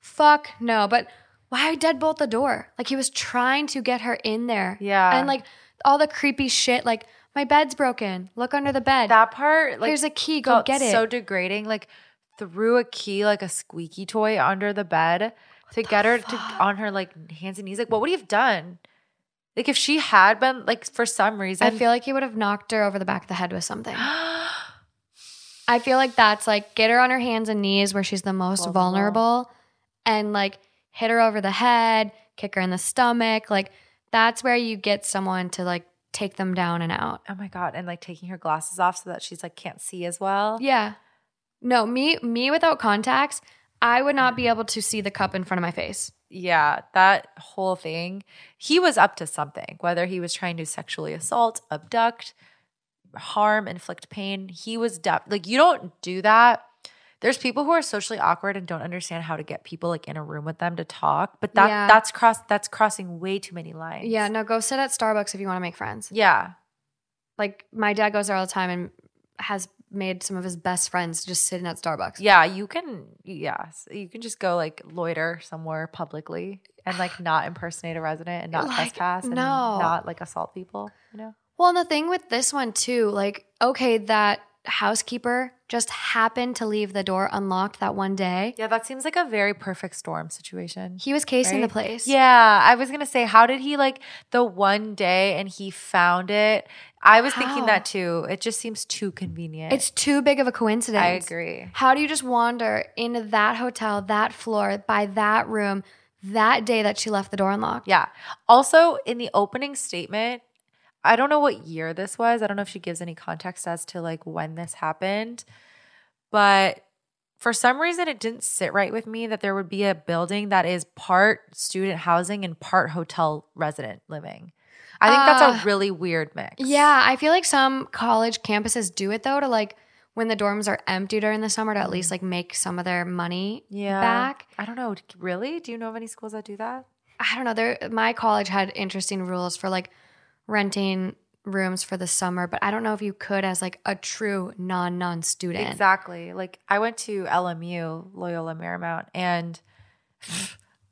fuck no. But why deadbolt the door? Like he was trying to get her in there. yeah. And like all the creepy shit, like my bed's broken. Look under the bed. that part, like, Here's a key. Go get it. So degrading. Like threw a key, like a squeaky toy, under the bed to get her to on her like hands and knees. Like, what would he have done? Like, if she had been like for some reason, I feel like he would have knocked her over the back of the head with something. I feel like that's like get her on her hands and knees where she's the most Vulnerable. vulnerable and like hit her over the head, kick her in the stomach. Like that's where you get someone to like take them down and out. oh my god, and like taking her glasses off so that she's like can't see as well. Yeah. No, me me without contacts, I would not be mm-hmm. able to see the cup in front of my face. Yeah, that whole thing. He was up to something, whether he was trying to sexually assault, abduct, harm, inflict pain. He was def- like, you don't do that. There's people who are socially awkward and don't understand how to get people like in a room with them to talk, but that Yeah. that's cross that's crossing way too many lines. Yeah, no, go sit at Starbucks if you want to make friends. Yeah. Like my dad goes there all the time and has made some of his best friends just sitting at Starbucks. Yeah, you can yeah, you can just go like loiter somewhere publicly and like not impersonate a resident and not Like, trespass and no. not like assault people, you know? Well, and the thing with this one too, like, okay, that housekeeper just happened to leave the door unlocked that one day. Yeah, that seems like a very perfect storm situation. He was casing the place. Yeah, I was gonna say, how did he like the one day and he found it? I was thinking that too. It just seems too convenient. It's too big of a coincidence. I agree. How do you just wander into that hotel, that floor, by that room, that day that she left the door unlocked? Yeah. Also, in the opening statement, I don't know what year this was. I don't know if she gives any context as to like when this happened, but for some reason it didn't sit right with me that there would be a building that is part student housing and part hotel resident living. I think that's Uh, a really weird mix. Yeah, I feel like some college campuses do it though to like when the dorms are empty during the summer to at least like make some of their money Yeah. back. I don't know. Really? Do you know of any schools that do that? I don't know. There, my college had interesting rules for like renting rooms for the summer, but I don't know if you could as like a true non non student. Exactly. Like I went to LMU, Loyola Marymount, and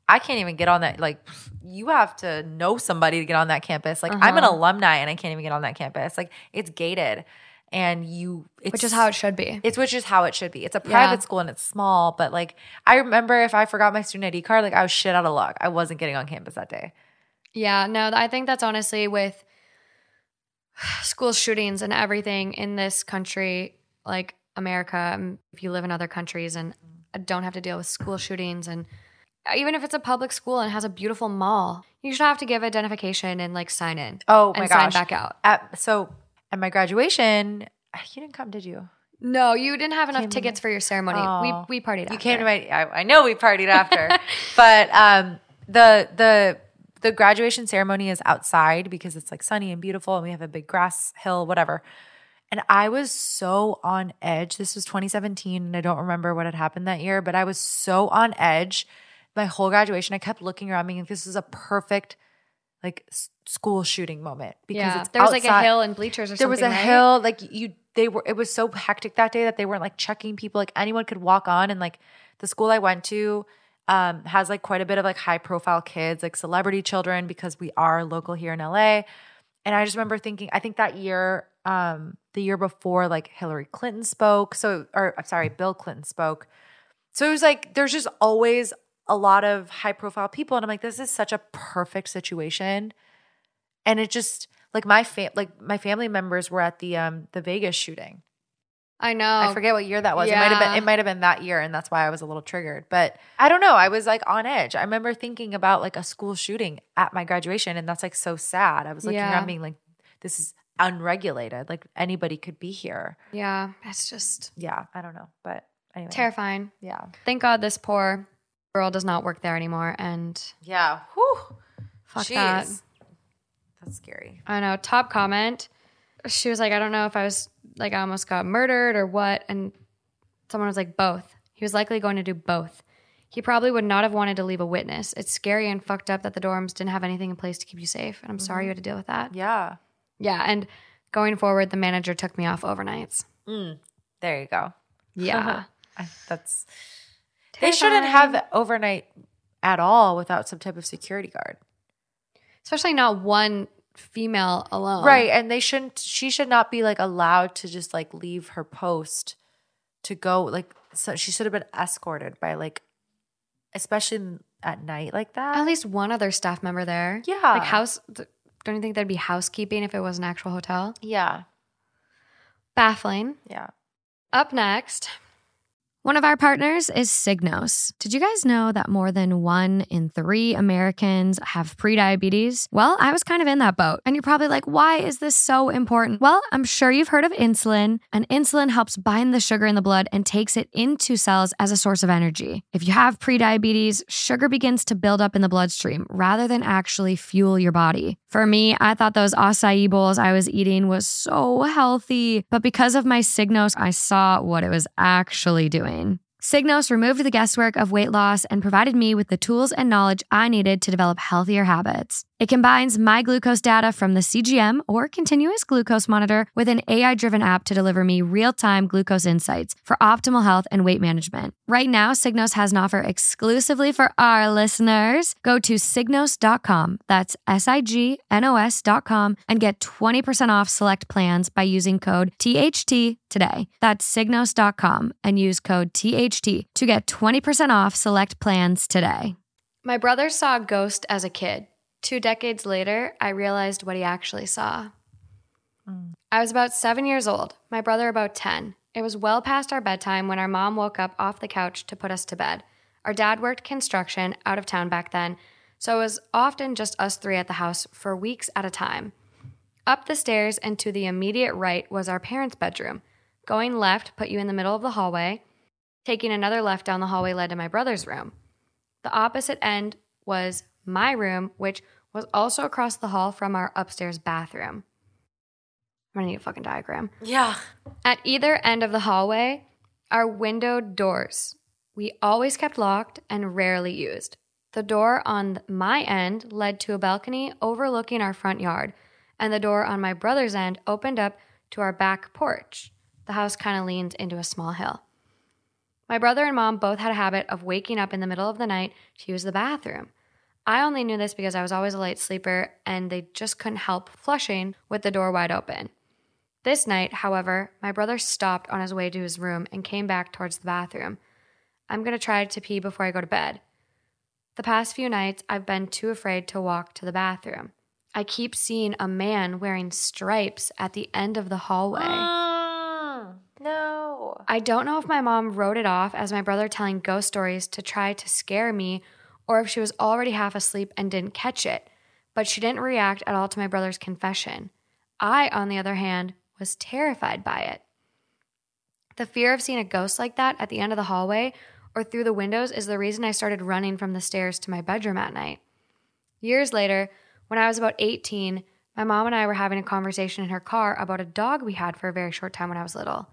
I can't even get on that. Like you have to know somebody to get on that campus. Like I'm an Uh-huh. alumni and I can't even get on that campus. Like it's gated, and you, it's, which is how it should be. It's which is how it should be. It's a Yeah. private school and it's small, but like I remember if I forgot my student ID card, like I was shit out of luck. I wasn't getting on campus that day. Yeah, no, I think that's honestly with school shootings and everything in this country, like America, um, if you live in other countries and don't have to deal with school shootings and even if it's a public school and has a beautiful mall, you should have to give identification and like sign in Oh my and sign gosh! back out. At, so at my graduation, you didn't come, did you? No, you didn't have enough tickets for your ceremony. Oh, we we partied. You came to my. I, I know we partied after, but um, the the the graduation ceremony is outside because it's like sunny and beautiful, and we have a big grass hill, whatever. And I was so on edge. This was 2017, and I don't remember what had happened that year, but I was so on edge. My whole graduation, I kept looking around me, and this is a perfect like school shooting moment because yeah. it's there was outside. like a hill and bleachers or something. there was a right? hill like you they were it was so hectic that day that they weren't like checking people like anyone could walk on and like the school I went to um, has like quite a bit of like high profile kids like celebrity children because we are local here in LA and I just remember thinking I think that year um the year before like Hillary Clinton spoke. So or I'm sorry Bill Clinton spoke. So it was like there's just always a lot of high profile people. And I'm like this is such a perfect situation. And it just like my fam like my family members were at the um the Vegas shooting. I know. I forget what year that was. Yeah. It might have been it might have been that year and that's why I was a little triggered. But I don't know. I was like on edge. I remember thinking about like a school shooting at my graduation and that's like so sad. I was looking yeah. around being like this is unregulated. Like anybody could be here. Yeah. That's just Yeah, I don't know. But anyway. Terrifying. Yeah. Thank God this poor girl does not work there anymore and Yeah. Whew. Fuck Jeez. that. That's scary. I know. Top comment. She was like, I don't know if I was like, I almost got murdered or what. And someone was like, both. He was likely going to do both. He probably would not have wanted to leave a witness. It's scary and fucked up that the dorms didn't have anything in place to keep you safe. And I'm mm-hmm. sorry you had to deal with that. Yeah. Yeah. And going forward, the manager took me off overnights. Mm, there you go. Yeah. That's. Terrifying. They shouldn't have overnight at all without some type of security guard. Especially not one female alone. Right. And they shouldn't, she should not be like allowed to just like leave her post to go. Like, so she should have been escorted by like, especially at night like that. At least one other staff member there. Yeah. Like house, don't you think there'd be housekeeping if it was an actual hotel? Yeah. Baffling. Yeah. Up next, one of our partners is Signos. Did you guys know that more than one in three Americans have prediabetes? Well, I was kind of in that boat. And you're probably like, why is this so important? Well, I'm sure you've heard of insulin, and insulin helps bind the sugar in the blood and takes it into cells as a source of energy. If you have prediabetes, sugar begins to build up in the bloodstream rather than actually fuel your body. For me, I thought those acai bowls I was eating was so healthy, but because of my Signos, I saw what it was actually doing. Signos removed the guesswork of weight loss and provided me with the tools and knowledge I needed to develop healthier habits. It combines my glucose data from the CGM or continuous glucose monitor with an AI driven app to deliver me real time glucose insights for optimal health and weight management. Right now, Signos has an offer exclusively for our listeners. Go to signos.com, that's S I G N O S.com, and get 20% off select plans by using code THT today. That's signos.com and use code THT to get 20% off select plans today. My brother saw a ghost as a kid. Two decades later, I realized what he actually saw. Mm. I was about seven years old, my brother about 10. It was well past our bedtime when our mom woke up off the couch to put us to bed. Our dad worked construction out of town back then, so it was often just us three at the house for weeks at a time. Up the stairs and to the immediate right was our parents' bedroom. Going left put you in the middle of the hallway. Taking another left down the hallway led to my brother's room. The opposite end was my room, which was also across the hall from our upstairs bathroom. I'm gonna need a fucking diagram. Yeah. At either end of the hallway are windowed doors. We always kept locked and rarely used. The door on my end led to a balcony overlooking our front yard, and the door on my brother's end opened up to our back porch. The house kind of leaned into a small hill. My brother and mom both had a habit of waking up in the middle of the night to use the bathroom. I only knew this because I was always a light sleeper and they just couldn't help flushing with the door wide open. This night, however, my brother stopped on his way to his room and came back towards the bathroom. I'm going to try to pee before I go to bed. The past few nights, I've been too afraid to walk to the bathroom. I keep seeing a man wearing stripes at the end of the hallway. Mm, no. I don't know if my mom wrote it off as my brother telling ghost stories to try to scare me or if she was already half asleep and didn't catch it, but she didn't react at all to my brother's confession. I, on the other hand, was terrified by it. The fear of seeing a ghost like that at the end of the hallway or through the windows is the reason I started running from the stairs to my bedroom at night. Years later, when I was about 18, my mom and I were having a conversation in her car about a dog we had for a very short time when I was little.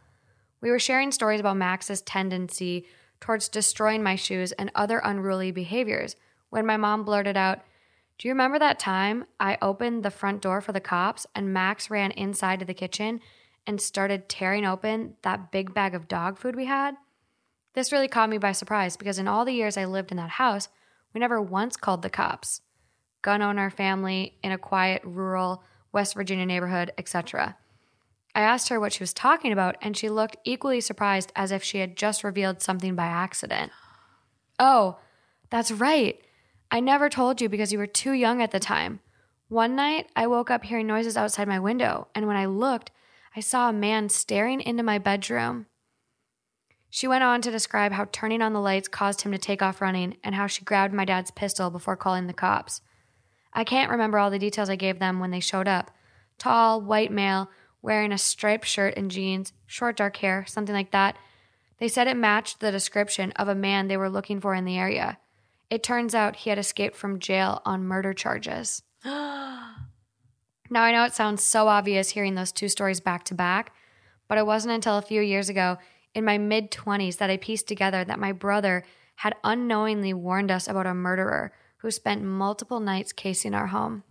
We were sharing stories about Max's tendency towards destroying my shoes and other unruly behaviors when my mom blurted out, Do you remember that time I opened the front door for the cops and Max ran inside to the kitchen and started tearing open that big bag of dog food we had? This really caught me by surprise because in all the years I lived in that house, we never once called the cops. Gun owner family in a quiet, rural West Virginia neighborhood, etc. I asked her what she was talking about, and she looked equally surprised as if she had just revealed something by accident. Oh, that's right. I never told you because you were too young at the time. One night, I woke up hearing noises outside my window, and when I looked, I saw a man staring into my bedroom. She went on to describe how turning on the lights caused him to take off running and how she grabbed my dad's pistol before calling the cops. I can't remember all the details I gave them when they showed up. Tall, white male, wearing a striped shirt and jeans, short dark hair, something like that. They said it matched the description of a man they were looking for in the area. It turns out he had escaped from jail on murder charges. now I know it sounds so obvious hearing those two stories back to back, but it wasn't until a few years ago in my mid 20s that I pieced together that my brother had unknowingly warned us about a murderer who spent multiple nights casing our home.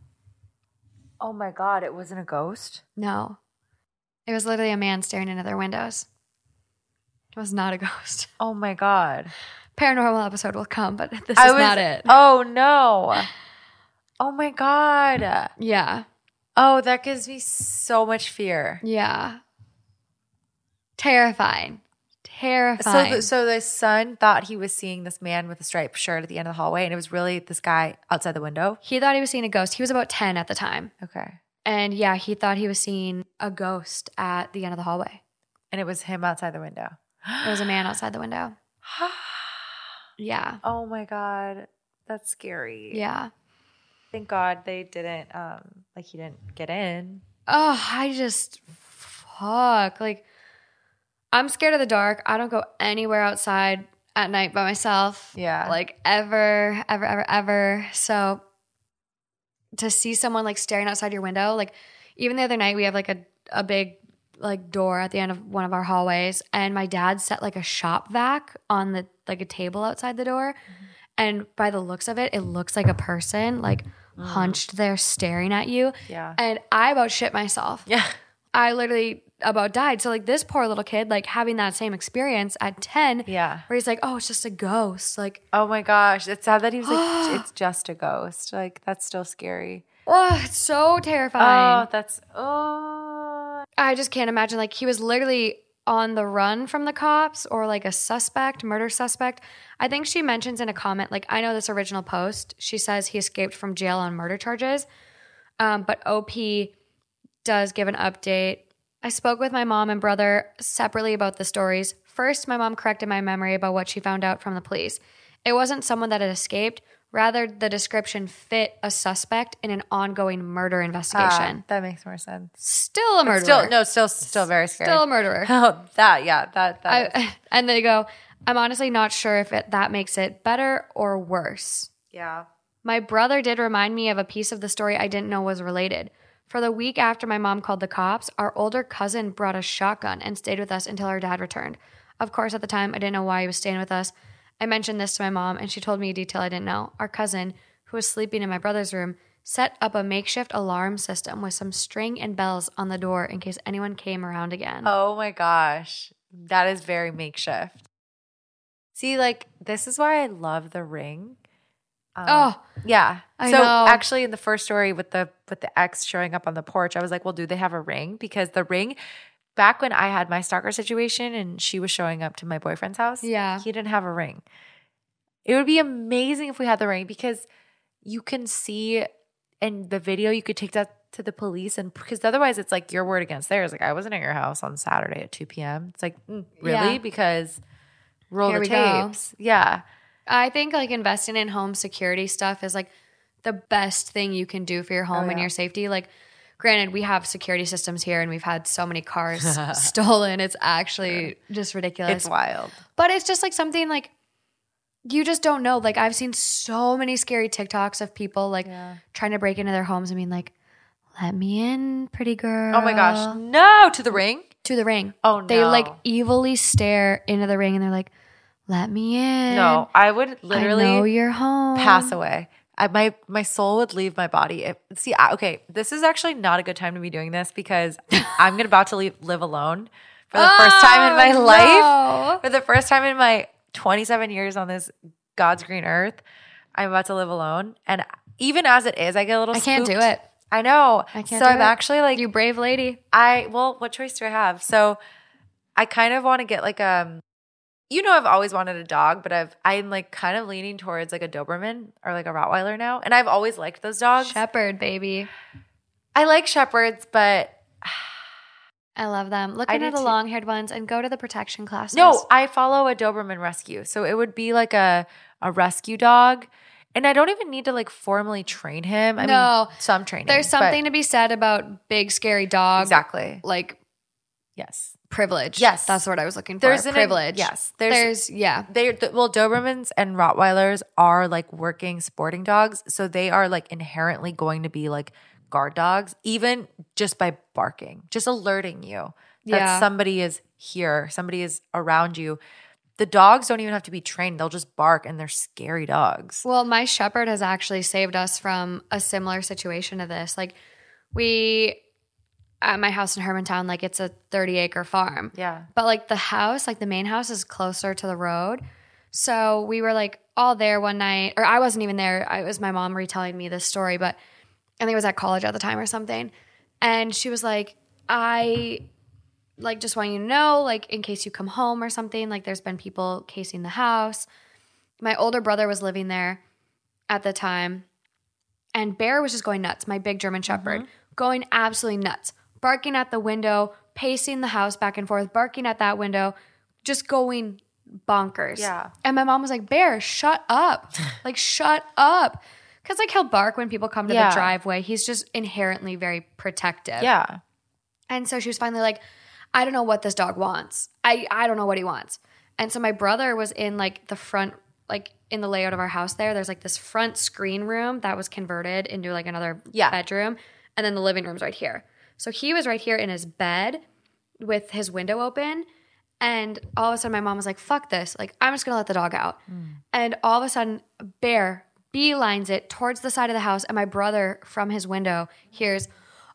Oh my God, it wasn't a ghost? No. It was literally a man staring into their windows. It was not a ghost. Oh my God. Paranormal episode will come, but this I is was, not it. Oh no. Oh my God. Yeah. Oh, that gives me so much fear. Yeah. Terrifying terrifying. So, the, so the son thought he was seeing this man with a striped shirt at the end of the hallway, and it was really this guy outside the window. He thought he was seeing a ghost. He was about ten at the time. Okay. And yeah, he thought he was seeing a ghost at the end of the hallway. And it was him outside the window. it was a man outside the window. yeah. Oh my god, that's scary. Yeah. Thank God they didn't. Um, like he didn't get in. Oh, I just fuck like I'm scared of the dark. I don't go anywhere outside at night by myself. Yeah. Like ever, ever, ever, ever. So to see someone like staring outside your window, like even the other night we have like a, a big like door at the end of one of our hallways and my dad set like a shop vac on the like a table outside the door. Mm-hmm. And by the looks of it, it looks like a person like mm. hunched there staring at you. Yeah. And I about shit myself. Yeah. I literally about died. So like this poor little kid, like having that same experience at 10. Yeah. Where he's like, oh, it's just a ghost. Like, oh my gosh. It's sad that he was like, it's just a ghost. Like that's still scary. Oh, it's so terrifying. Oh, that's oh I just can't imagine. Like he was literally on the run from the cops or like a suspect, murder suspect. I think she mentions in a comment, like, I know this original post. She says he escaped from jail on murder charges. Um, but OP does give an update I spoke with my mom and brother separately about the stories. First, my mom corrected my memory about what she found out from the police. It wasn't someone that had escaped, rather, the description fit a suspect in an ongoing murder investigation. Ah, that makes more sense. Still a murderer. Still, no, still, still very scary. Still a murderer. Oh, that, yeah, that, that. I, and they go, I'm honestly not sure if it, that makes it better or worse. Yeah. My brother did remind me of a piece of the story I didn't know was related. For the week after my mom called the cops, our older cousin brought a shotgun and stayed with us until our dad returned. Of course, at the time, I didn't know why he was staying with us. I mentioned this to my mom, and she told me a detail I didn't know. Our cousin, who was sleeping in my brother's room, set up a makeshift alarm system with some string and bells on the door in case anyone came around again. Oh my gosh. That is very makeshift. See, like, this is why I love the ring um, oh, yeah. I so know. actually, in the first story with the with the ex showing up on the porch, I was like, "Well, do they have a ring?" Because the ring, back when I had my stalker situation and she was showing up to my boyfriend's house, yeah, he didn't have a ring. It would be amazing if we had the ring because you can see in the video, you could take that to the police, and because otherwise, it's like your word against theirs. Like I wasn't at your house on Saturday at two p.m. It's like mm, really yeah. because roll Here the tapes, go. yeah. I think like investing in home security stuff is like the best thing you can do for your oh, home oh, yeah. and your safety. Like Granted, we have security systems here and we've had so many cars stolen. It's actually just ridiculous. It's wild. But it's just like something like you just don't know. Like I've seen so many scary TikToks of people like Yeah. trying to break into their homes and being like, "Let me in, pretty girl." Oh my gosh. No, to the ring? To the ring. Oh no. They like evilly stare into the ring and they're like, "Let me in." No, I would I know literally you're home. pass away. I, my my soul would leave my body. If, see, I, okay, this is actually not a good time to be doing this because I'm gonna about to leave, live alone for the first time in my Oh, life. no. For the first time in my 27 years on this God's green earth, I'm about to live alone. And even as it is, I get a little. I can't do it. I know. I can't So I'm it. actually like You brave lady. I well, what choice do I have? So I kind of want to get like um you know I've always wanted a dog, but I've I'm like kind of leaning towards like a Doberman or like a Rottweiler now. And I've always liked those dogs. Shepherd, baby. I like shepherds, but I love them. Look I at the long haired ones and go to the protection classes. no, I follow a Doberman rescue. So it would be like a a rescue dog. And I don't even need to like formally train him. I No. mean, some training. There's something to be said about big, scary dogs. exactly. Like Yes. Privilege. Yes. That's what I was looking for. There's an privilege. Yes. There's, There's yeah. they th- well dobermans and rottweilers are like working sporting dogs so they are like inherently going to be like guard dogs even just by barking just alerting you that Yeah. somebody is here somebody is around you the dogs don't even have to be trained they'll just bark and they're scary dogs Well, my shepherd has actually saved us from a similar situation to this. Like we at my house in Hermantown, like it's a 30 acre farm. yeah But like the house, like the main house is closer to the road. So we were like all there one night, or I wasn't even there. I, it was my mom retelling me this story, but I think I was at college at the time or something. And she was like, I like just want you to know, like in case you come home or something, like there's been people casing the house. My older brother was living there at the time, and Bear was just going nuts, my big German Shepherd, mm-hmm. going absolutely nuts, barking at the window, pacing the house back and forth, barking at that window, just going bonkers. Yeah. And my mom was like, Bear, shut up. like, shut up. Because, like, he'll bark when people come to Yeah. the driveway. He's just inherently very protective. yeah And so she was finally like, I don't know what this dog wants. I, I don't know what he wants. And so my brother was in like the front, like in the layout of our house there. There's like this front screen room that was converted into like another Yeah. bedroom. And then the living room's right here. So he was right here in his bed with his window open. And all of a sudden, my mom was like, fuck this. Like, I'm just going to let the dog out. Mm. And all of a sudden, a Bear beelines it towards the side of the house. And my brother from his window hears,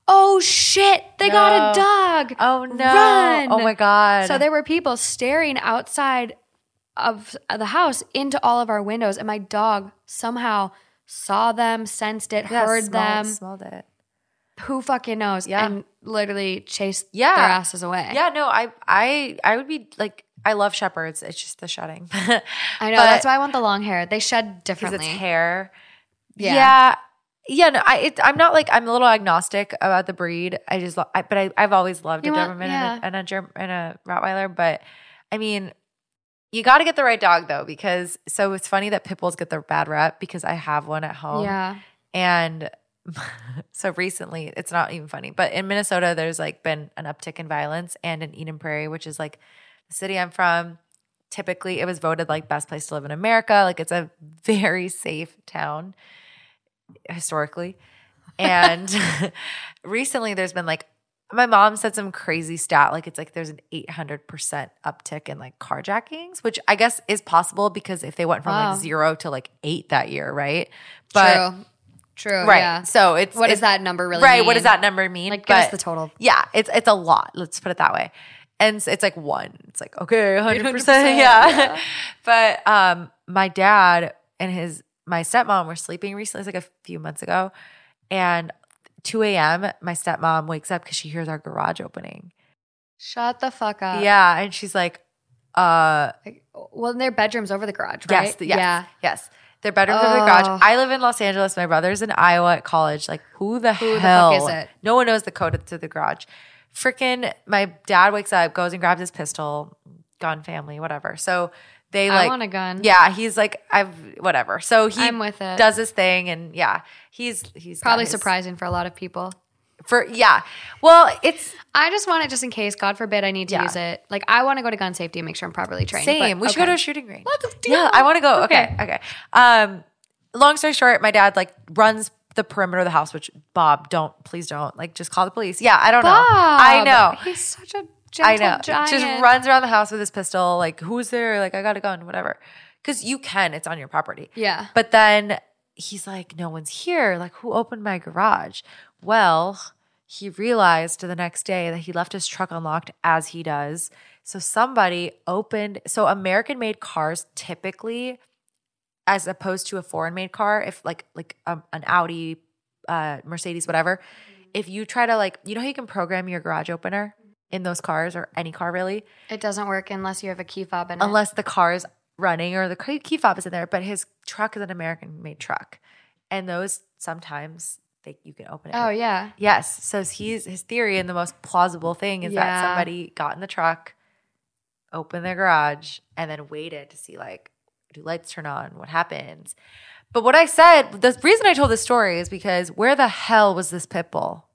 oh shit, they got a dog. oh no Run. oh my god So there were people staring outside of the house into all of our windows. And my dog somehow saw them, sensed it, Yeah, heard smelled- them. smelled it Who fucking knows? Yeah. And literally chase Yeah. their asses away. yeah no i i i would be like i love shepherds it's just the shedding I know. But- that's why I want the long hair. They shed because differently. it's hair. Yeah. Yeah. yeah. no, I it, I'm not like I'm a little agnostic about the breed. I just, I, but I, I've always loved You a want- Doberman yeah. and, a, and a Germ and a Rottweiler. But I mean, you got to get the right dog though, because so it's funny that pit bulls get the bad rep because I have one at home. Yeah. And so recently, it's not even funny, but in Minnesota, there's like been an uptick in violence, and in Eden Prairie, which is like the city I'm from, typically it was voted like best place to live in America. Like it's a very safe town historically. And recently, there's been like my mom said some crazy stat like it's like there's an 800% uptick in like carjackings which i guess is possible because if they went from Wow. like zero to like eight that year right but True. True. right Yeah. so it's What does that number really mean? right mean? what does that number mean Like, give us the total. yeah it's it's a lot let's put it that way and s- it's like one it's like okay 100%, 100%, yeah. yeah. but um my dad and his my stepmom were sleeping recently it's like a few months ago and 2 a.m my stepmom wakes up because she hears our garage opening Shut the fuck up. yeah and she's like uh well, their bedroom's over the garage, right? yes yes Yeah. yes their bedrooms are in the garage. Oh. I live in Los Angeles. My brother's in Iowa at college. Like, who the Who the fuck hell? is it? No one knows the code to the garage. Freaking, my dad wakes up, goes and grabs his pistol, gun family, whatever. So they like I want a gun. yeah, he's like, I've whatever. So he I'm with it. does his thing, and yeah, he's he's Probably his- surprising for a lot of people. For yeah. Well, it's I just want it just in case, God forbid, I need to Yeah. use it. Like I want to go to gun safety and make sure I'm properly trained. same. but- we should okay. go to a shooting range. Let's do Yeah, it. I want to go. Okay. Okay. okay. Um, long story short, my dad like runs the perimeter of the house. Which Bob, don't please don't like just call the police. Yeah, I don't know. I know. He's such a gentle I know. giant. Just runs around the house with his pistol. Like, who's there? Like, I got a gun. Whatever. Because you can. It's on your property. Yeah. But then he's like, no one's here. Like, who opened my garage? Well, he realized the next day that he left his truck unlocked as he does. So somebody opened, so American made cars typically, as opposed to a foreign made car, if like like um, an Audi, uh, Mercedes, whatever, if you try to like, you know how you can program your garage opener in those cars or any car really, It doesn't work unless you have a key fob in it. unless the car is running or the key key fob is in there. But his truck is an American made truck, and those sometimes they you can open it. Oh yeah. yes. So he's his theory and the most plausible thing is that somebody got in the truck, opened their garage, and then waited to see like do lights turn on, what happens. But what I said, the reason I told this story is because where the hell was this pit bull?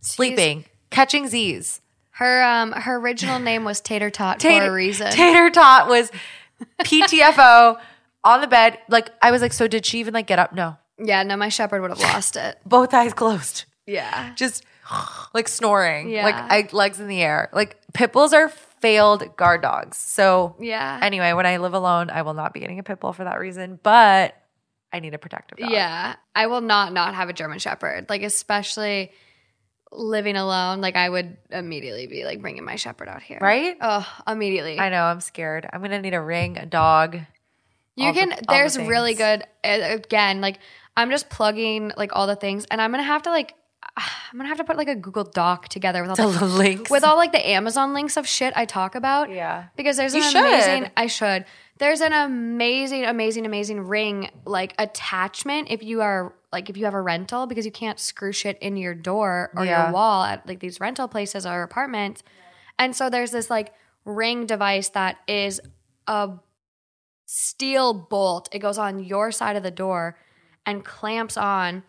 Sleeping, catching Z's. Her um her original name was Tater Tot for a reason. Tater Tot was PTFO on the bed. Like I was like, so did she even like get up? No, yeah, no, my shepherd would have lost it. both eyes closed, Yeah. just like snoring, Yeah. like I, legs in the air. Like pit bulls are failed guard dogs. So Yeah. anyway, when I live alone, I will not be getting a pit bull for that reason. But I need a protective dog. Yeah. I will not not have a German shepherd. Like especially living alone, like I would immediately be like bringing my shepherd out here. right. Oh, immediately. I know. I'm scared. I'm gonna need a ring, a dog. You the- can. the there's really good. Again, like I'm just plugging like all the things, and I'm gonna have to like I'm gonna have to put like a Google Doc together with all The the links. with all like the Amazon links of shit I talk about. Yeah. Because there's You an should. amazing I should. There's an amazing, amazing, amazing ring like attachment if you are like if you have a rental because you can't screw shit in your door or Yeah. your wall at like these rental places or apartments. And so there's this like ring device that is a steel bolt. It goes on your side of the door and clamps on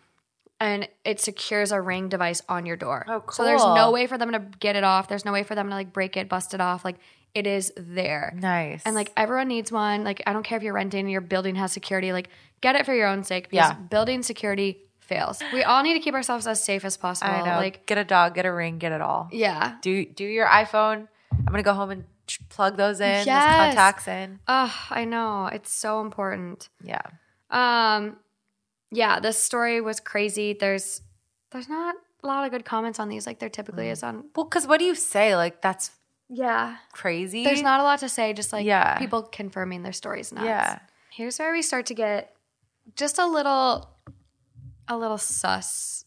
and it secures a ring device on your door. Oh, cool. So there's no way for them to get it off. There's no way for them to like break it, bust it off. Like it is there. Nice. And like everyone needs one. Like I don't care if you're renting, your building has security. Like get it for your own sake because Yeah. building security fails. We all need to keep ourselves as safe as possible. I know. Like get a dog, get a ring, get it all. yeah. Do do your iPhone. I'm gonna go home and plug those in, those Yes. contacts in. Oh, I know. It's so important. Yeah. Um yeah, this story was crazy. There's there's not a lot of good comments on these like there typically Mm. is on Well, because what do you say? Like that's Yeah. crazy. There's not a lot to say, just like Yeah. people confirming their stories nuts. Yeah. Here's where we start to get just a little a little sus.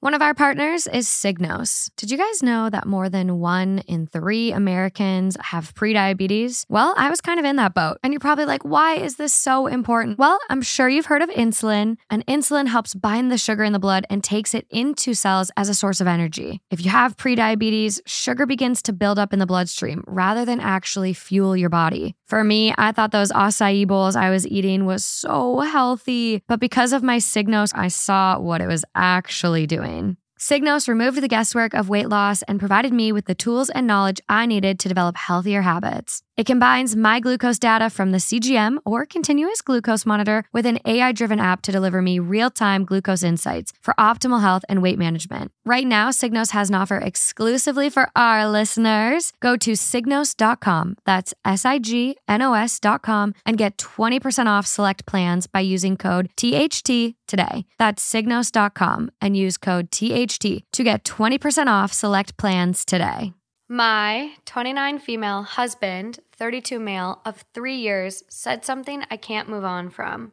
One of our partners is Signos. Did you guys know that more than one in three Americans have prediabetes? Well, I was kind of in that boat. And you're probably like, why is this so important? Well, I'm sure you've heard of insulin, and insulin helps bind the sugar in the blood and takes it into cells as a source of energy. If you have prediabetes, sugar begins to build up in the bloodstream rather than actually fuel your body. For me, I thought those acai bowls I was eating was so healthy, but because of my Signos, I saw what it was actually doing. Signos removed the guesswork of weight loss and provided me with the tools and knowledge I needed to develop healthier habits. It combines my glucose data from the CGM or continuous glucose monitor with an AI driven app to deliver me real time glucose insights for optimal health and weight management. Right now, Signos has an offer exclusively for our listeners. Go to signos.com, that's S I G N O S.com, and get 20% off select plans by using code THT today. That's signos.com and use code THT to get 20% off select plans today. My 29 female husband, 32 male of 3 years said something I can't move on from.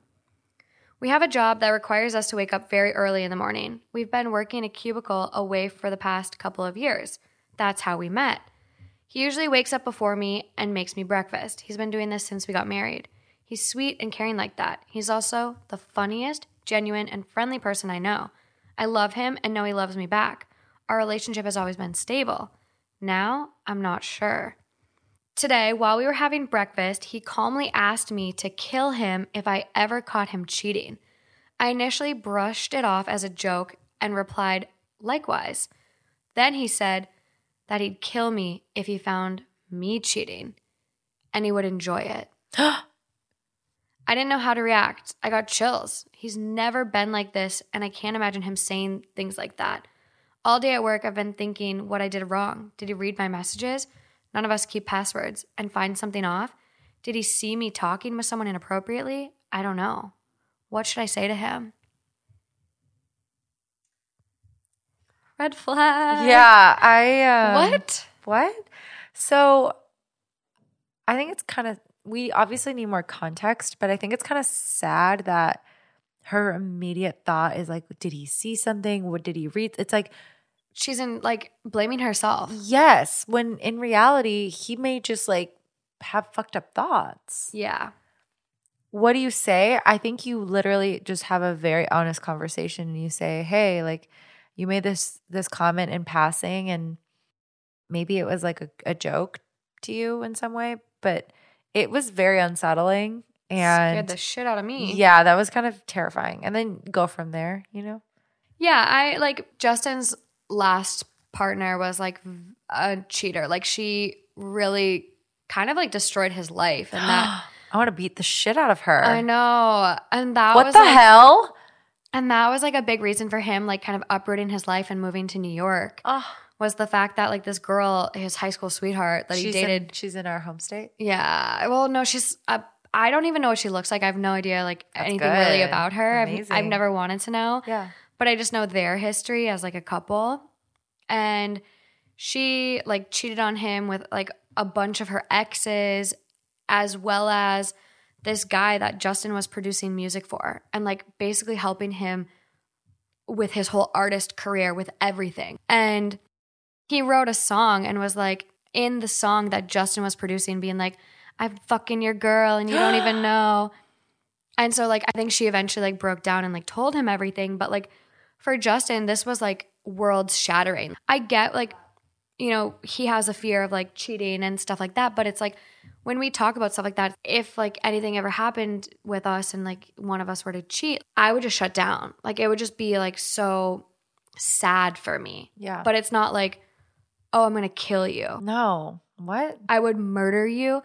We have a job that requires us to wake up very early in the morning. We've been working a cubicle away for the past couple of years. That's how we met. He usually wakes up before me and makes me breakfast. He's been doing this since we got married. He's sweet and caring like that. He's also the funniest, genuine, and friendly person I know. I love him and know he loves me back. Our relationship has always been stable. Now, I'm not sure. Today, while we were having breakfast, he calmly asked me to kill him if I ever caught him cheating. I initially brushed it off as a joke and replied, likewise. Then he said that he'd kill me if he found me cheating and he would enjoy it. I didn't know how to react. I got chills. He's never been like this, and I can't imagine him saying things like that. All day at work, I've been thinking what I did wrong. Did he read my messages? None of us keep passwords and find something off. Did he see me talking with someone inappropriately? I don't know. What should I say to him? Red flag. Yeah, I um, What? What? So I think it's kind of we obviously need more context, but I think it's kind of sad that her immediate thought is like, did he see something? What did he read? It's like, She's in like blaming herself. yes, when in reality, he may just like have fucked up thoughts. Yeah. What do you say? I think you literally just have a very honest conversation and you say, "Hey, like you made this this comment in passing and maybe it was like a, a joke to you in some way, but it was very unsettling and Scared the shit out of me. yeah, that was kind of terrifying. And then go from there, you know? Yeah, I like Justin's last partner was like a cheater. Like she really kind of like destroyed his life and that I want to beat the shit out of her. I know. And that What was the like, hell? And that was like a big reason for him like kind of uprooting his life and moving to New York. Oh, Was the fact that like this girl, his high school sweetheart that he dated In, she's in our home state. Yeah. Well, no, she's. Uh, I don't even know what she looks like. I have no idea like That's anything really about her. I've, I've never wanted to know, Yeah. But I just know their history as like a couple. And she like cheated on him with like a bunch of her exes, as well as this guy that Justin was producing music for, and like basically helping him with his whole artist career with everything. And he wrote a song and was like in the song that Justin was producing, being like, I'm fucking your girl and you don't even know. And so like I think she eventually like broke down and like told him everything. But like for Justin, this was like world shattering. I get like, you know, he has a fear of like cheating and stuff like that. But it's like when we talk about stuff like that, if like anything ever happened with us and like one of us were to cheat, I would just shut down. Like it would just be like so sad for me. Yeah. But it's not like, oh, I'm gonna kill you. no. What? I would murder you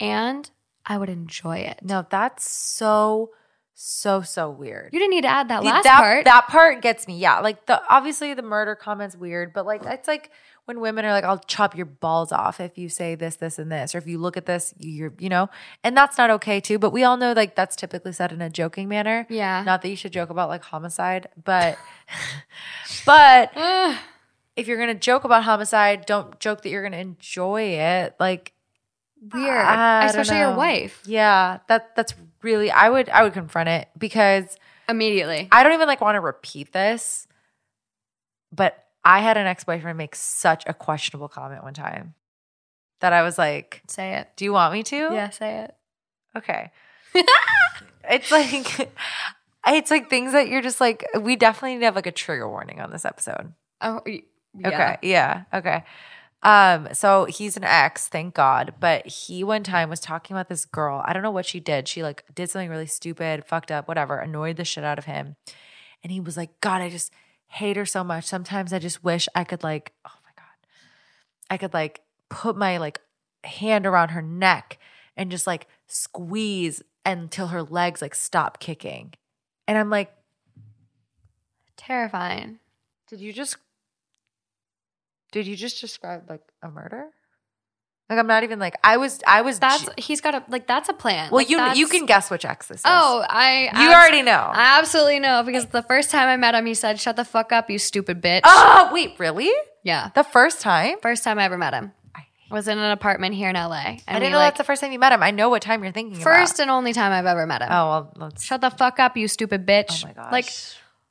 and I would enjoy it. No, that's so so so weird. You didn't need to add that The- last that, part. That part gets me. Yeah, like the obviously the murder comment's weird, but like it's like when women are like, "I'll chop your balls off if you say this, this, and this," or if you look at this, you're, you know, and that's not okay too. But we all know like that's typically said in a joking manner. yeah. Not that you should joke about like homicide, but but if you're gonna joke about homicide, don't joke that you're gonna enjoy it. Like Weird. Especially your wife. Yeah, that that's really I would I would confront it because Immediately. I don't even like want to repeat this, but I had an ex-boyfriend make such a questionable comment one time that I was like, Say it. "Do you want me to?" Yeah, say it. Okay. it's like it's like things that you're just like we definitely need to have like a trigger warning on this episode. Oh, yeah. Okay. Yeah. Okay. Um, so he's an ex, thank God. But he one time was talking about this girl. I don't know what she did. She like did something really stupid, fucked up, whatever, annoyed the shit out of him. And he was like, God, I just hate her so much. Sometimes I just wish I could like, oh my God. I could like put my like hand around her neck and just like squeeze until her legs like stop kicking. And I'm like, Terrifying. did you just did you just describe like a murder? Like I'm not even like I was I was That's ge- he's got a like that's a plan. well Like, you you can guess which ex this is. Oh, I you abs- already know. I absolutely know because the first time I met him, he said, "Shut the fuck up, you stupid bitch." oh wait, really? Yeah, The first time? first time I ever met him I- was in an apartment here in LA, I didn't know like that's the first time you met him. I know what time you're thinking first about. and only time I've ever met him. Oh well, let's. Shut the fuck up, you stupid bitch. Oh my gosh. Like,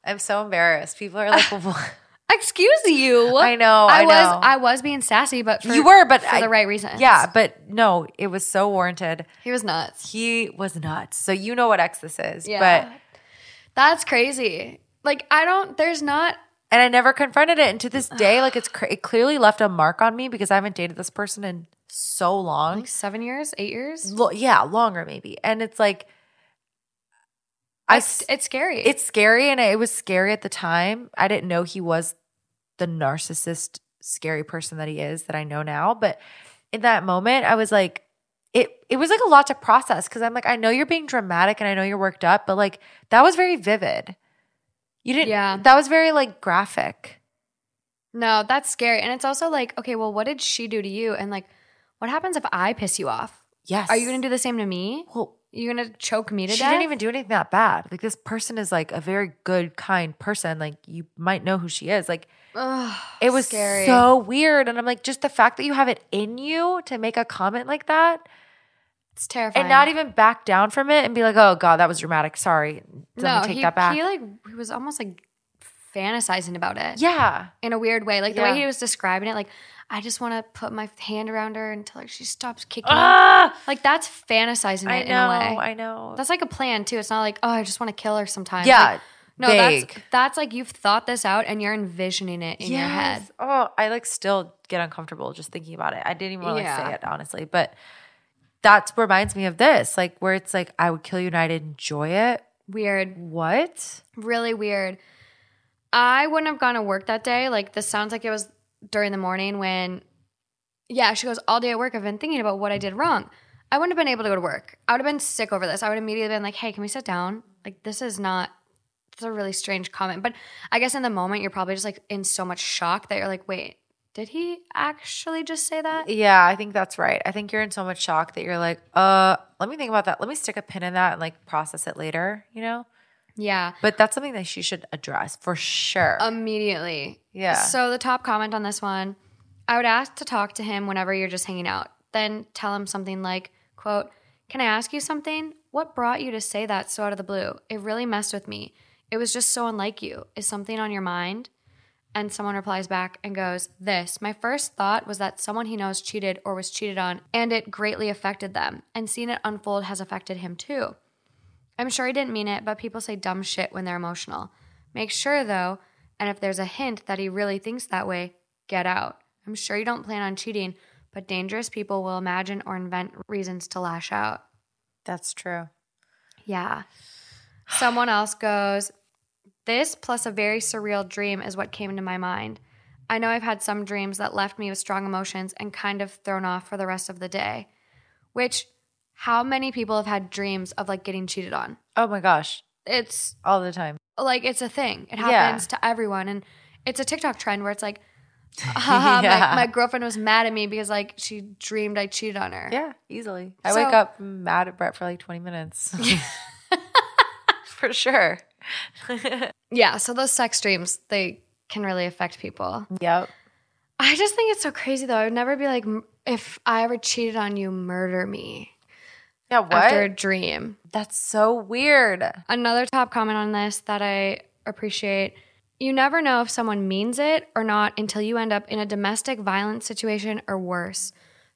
I'm so embarrassed. People are like, what? Excuse you. I know, I I, was know. I was being sassy, but for, you were, but for I- the right reasons. Yeah, but no, it was so warranted. he was nuts. He was nuts. So you know what ex this is, Yeah, but that's crazy. Like I don't. There's not. and I never confronted it. And to this day, like it's it clearly left a mark on me because I haven't dated this person in so long. Like seven years, eight years. Lo- yeah, longer maybe. And it's like, I It's, it's scary. it's scary, and it was scary at the time. I didn't know he was the narcissist, scary person that he is that I know now. But in that moment, I was like, it it was like a lot to process because I'm like, I know you're being dramatic and I know you're worked up, but like that was very vivid. You didn't Yeah. that was very like graphic. No, that's scary. And it's also like, okay, well, what did she do to you? And like, what happens if I piss you off? Yes. Are you going to do the same to me? well You're going to choke me to she death? She didn't even do anything that bad. Like this person is like a very good, kind person. Like you might know who she is. Like Ugh, it was scary. so weird. And I'm like, just the fact that you have it in you to make a comment like that it's terrifying. and not even back down from it and be like, oh God, that was dramatic. Sorry. Let no, me take he, that back. he like he was almost like fantasizing about it yeah. in a weird way. Like the Yeah. way he was describing it, like I just want to put my hand around her until like she stops kicking. Ah, Like that's fantasizing I it know. in a way. I know. That's like a plan too. It's not like oh, I just want to kill her sometimes. yeah. Like, no, vague. that's that's like you've thought this out and you're envisioning it in your head. Oh, I like still get uncomfortable just thinking about it. I didn't even want to like, say it honestly, but that reminds me of this, like where it's like I would kill you and I'd enjoy it. Weird, What? really weird. I wouldn't have gone to work that day. Like this sounds like it was during the morning when, yeah, she goes all day at work. I've been thinking about what I did wrong. I wouldn't have been able to go to work. I would have been sick over this. I would have immediately been like, hey, can we sit down? Like this is not. It's a really strange comment, but I guess in the moment you're probably just like in so much shock that you're like, wait, did he actually just say that? Yeah, I think that's right. I think you're in so much shock that you're like, uh, let me think about that. Let me stick a pin in that and like process it later, you know? Yeah, But that's something that she should address for sure. immediately. yeah. So the top comment on this one, I would ask to talk to him whenever you're just hanging out. Then tell him something like, quote, Can I ask you something? What brought you to say that so out of the blue? It really messed with me. It was just so unlike you. Is something on your mind? And someone replies back and goes, This. My first thought was that someone he knows cheated or was cheated on, and it greatly affected them. And seeing it unfold has affected him too. I'm sure he didn't mean it, but people say dumb shit when they're emotional. Make sure, though, and if there's a hint that he really thinks that way, get out. I'm sure you don't plan on cheating, but dangerous people will imagine or invent reasons to lash out. that's true. Yeah. Someone else goes, This plus a very surreal dream is what came to my mind. I know I've had some dreams that left me with strong emotions and kind of thrown off for the rest of the day. Which, how many people have had dreams of like getting cheated on? Oh my gosh. It's All the time. like it's a thing. It Yeah. happens to everyone, and it's a TikTok trend where it's like, haha, Yeah. my, my girlfriend was mad at me because like she dreamed I cheated on her. Yeah, easily. I So- wake up mad at Brett for like 20 minutes. for sure. Yeah. So those sex dreams they can really affect people. yep. I just think it's so crazy though. I would never be like, if I ever cheated on you, murder me Yeah, what? after a dream. That's so weird. Another top comment on this that I appreciate you never know if someone means it or not until you end up in a domestic violence situation or worse.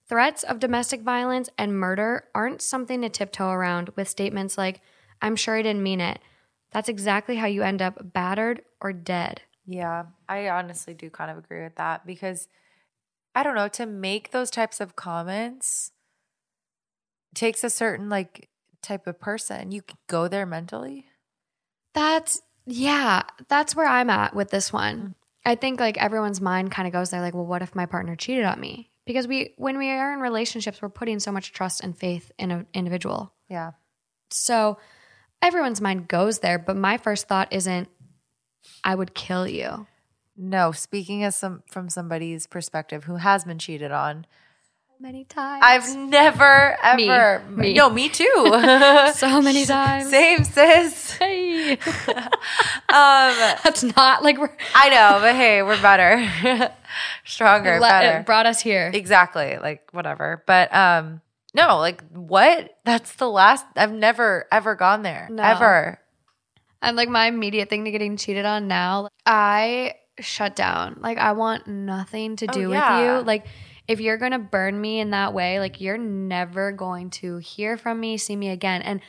Threats of domestic violence and murder aren't something to tiptoe around with statements like, I'm sure I didn't mean it. That's exactly how you end up battered or dead. Yeah, I honestly do kind of agree with that because I don't know, to make those types of comments takes a certain like type of person. You can go there mentally. That's yeah, that's where I'm at with this one. Mm. I think like everyone's mind kind of goes there like, well, what if my partner cheated on me? Because we when we are in relationships, we're putting so much trust and faith in an individual. Yeah. So everyone's mind goes there, but my first thought isn't I would kill you. No, speaking as some from somebody's perspective who has been cheated on, Many times. I've never ever Me. No, me too. so many times. Same sis. Hey. Um That's not like we're I know, but hey, we're better. Stronger, let- better. it brought us here. Exactly. Like whatever. But um no, like what? That's the last I've never ever gone there. No. Ever. And like my immediate thing to getting cheated on now, I shut down. Like I want nothing to Oh, do yeah. with you. Like if you're going to burn me in that way, like you're never going to hear from me, see me again. And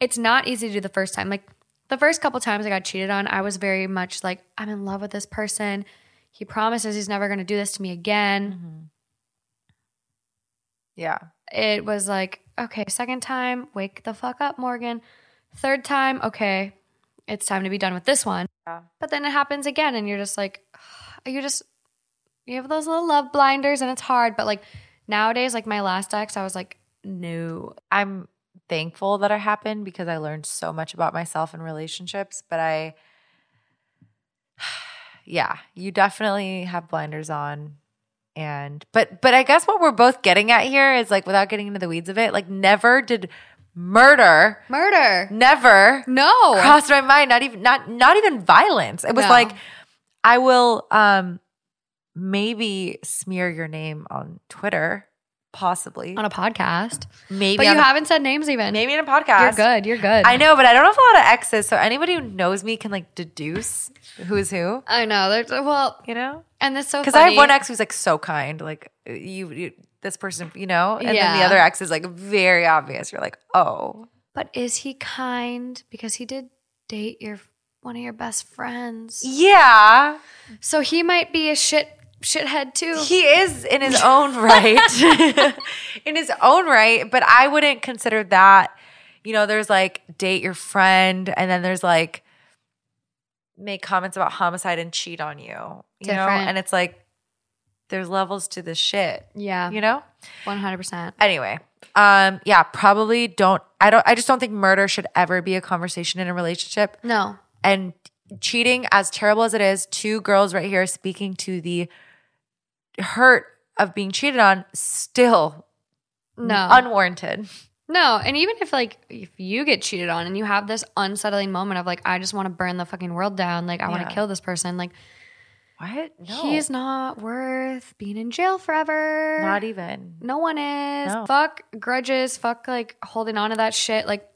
it's not easy to do the first time. Like the first couple times I got cheated on, I was very much like I'm in love with this person. He promises he's never going to do this to me again. Mm-hmm. Yeah. It was like, okay, second time, wake the fuck up, Morgan. Third time, okay, it's time to be done with this one. Yeah. But then it happens again, and you're just like, you just you have those little love blinders and it's hard. But like nowadays, like my last ex, I was like, no. I'm thankful that it happened because I learned so much about myself and relationships. But I, yeah, you definitely have blinders on. And, but, but I guess what we're both getting at here is like, without getting into the weeds of it, like, never did murder, Murder. never No. crossed my mind. Not even, not, not even violence. It was No. like, I will, um, maybe smear your name on Twitter, possibly. on a podcast. maybe But you a- haven't said names even. maybe in a podcast. You're good. You're good. I know, but I don't have a lot of exes, so anybody who knows me can like deduce who's who. I know. There's well, You know, and that's so because. I have one ex who's like so kind, like you, you this person, you know, and then the other ex is like very obvious. You're like, oh, But is he kind? Because he did date your one of your best friends. yeah, So he might be a shit shithead too. he is in his own right, in his own right. But I wouldn't consider that. You know, there's like date your friend, and then there's like make comments about homicide and cheat on you. You know, and it's like there's levels to this shit. yeah, You know. one hundred percent. Anyway, um, yeah, probably don't. I don't. I just don't think murder should ever be a conversation in a relationship. No, And cheating, as terrible as it is, two girls right here speaking to the hurt of being cheated on, still no, unwarranted. no. And even if like if you get cheated on and you have this unsettling moment of like, I just want to burn the fucking world down. Like I want to kill this person. Like What? No, he's not worth being in jail forever. not even. No one is. No. Fuck grudges. Fuck like holding on to that shit. Like,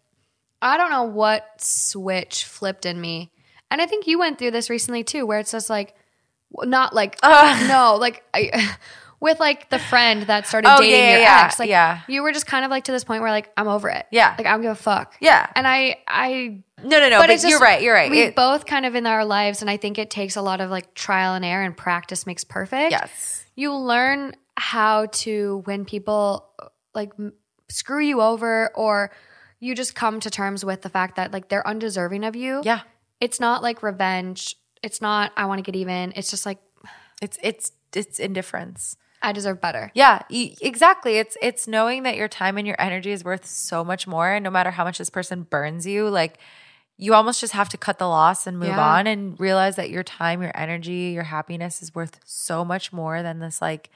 I don't know what switch flipped in me. And I think you went through this recently too, where it's just like, not like, Ugh. no, like, I, with like the friend that started Oh, dating yeah, your yeah, ex. Like, yeah. you were just kind of like to this point where like, I'm over it. Yeah. Like, I don't give a fuck. Yeah. And I, I, No, no, no. But, it's just- you're right. You're right. We It- both kind of in our lives, and I think it takes a lot of like trial and error and practice makes perfect yes. you learn how to when people like m- screw you over or you just come to terms with the fact that like they're undeserving of you. Yeah. It's not like revenge. It's not I want to get even. It's just like It's it's it's indifference. I deserve better. Yeah, exactly. It's it's knowing that your time and your energy is worth so much more, and no matter how much this person burns you, like you almost just have to cut the loss and move Yeah. on, and realize that your time, your energy, your happiness is worth so much more than this like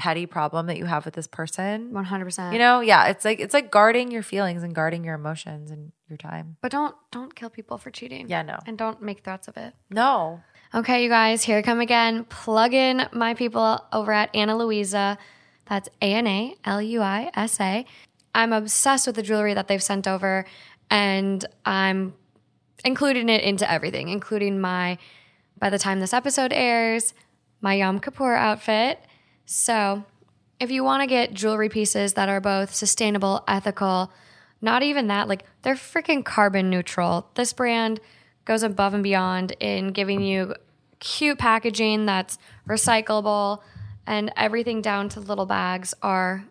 petty problem that you have with this person. 100%. You know, yeah, it's like it's like guarding your feelings and guarding your emotions and your time. but don't don't kill people for cheating. Yeah, no, And don't make threats of it. no. Okay, you guys, here I come again. Plug in my people over at Ana Luisa. That's A N A L U I S A. I'm obsessed with the jewelry that they've sent over, and I'm including it into everything, including my, by the time this episode airs, my Yom Kippur outfit. So if you want to get jewelry pieces that are both sustainable, ethical, not even that, like they're freaking carbon neutral. This brand goes above and beyond in giving you cute packaging that's recyclable and everything down to little bags are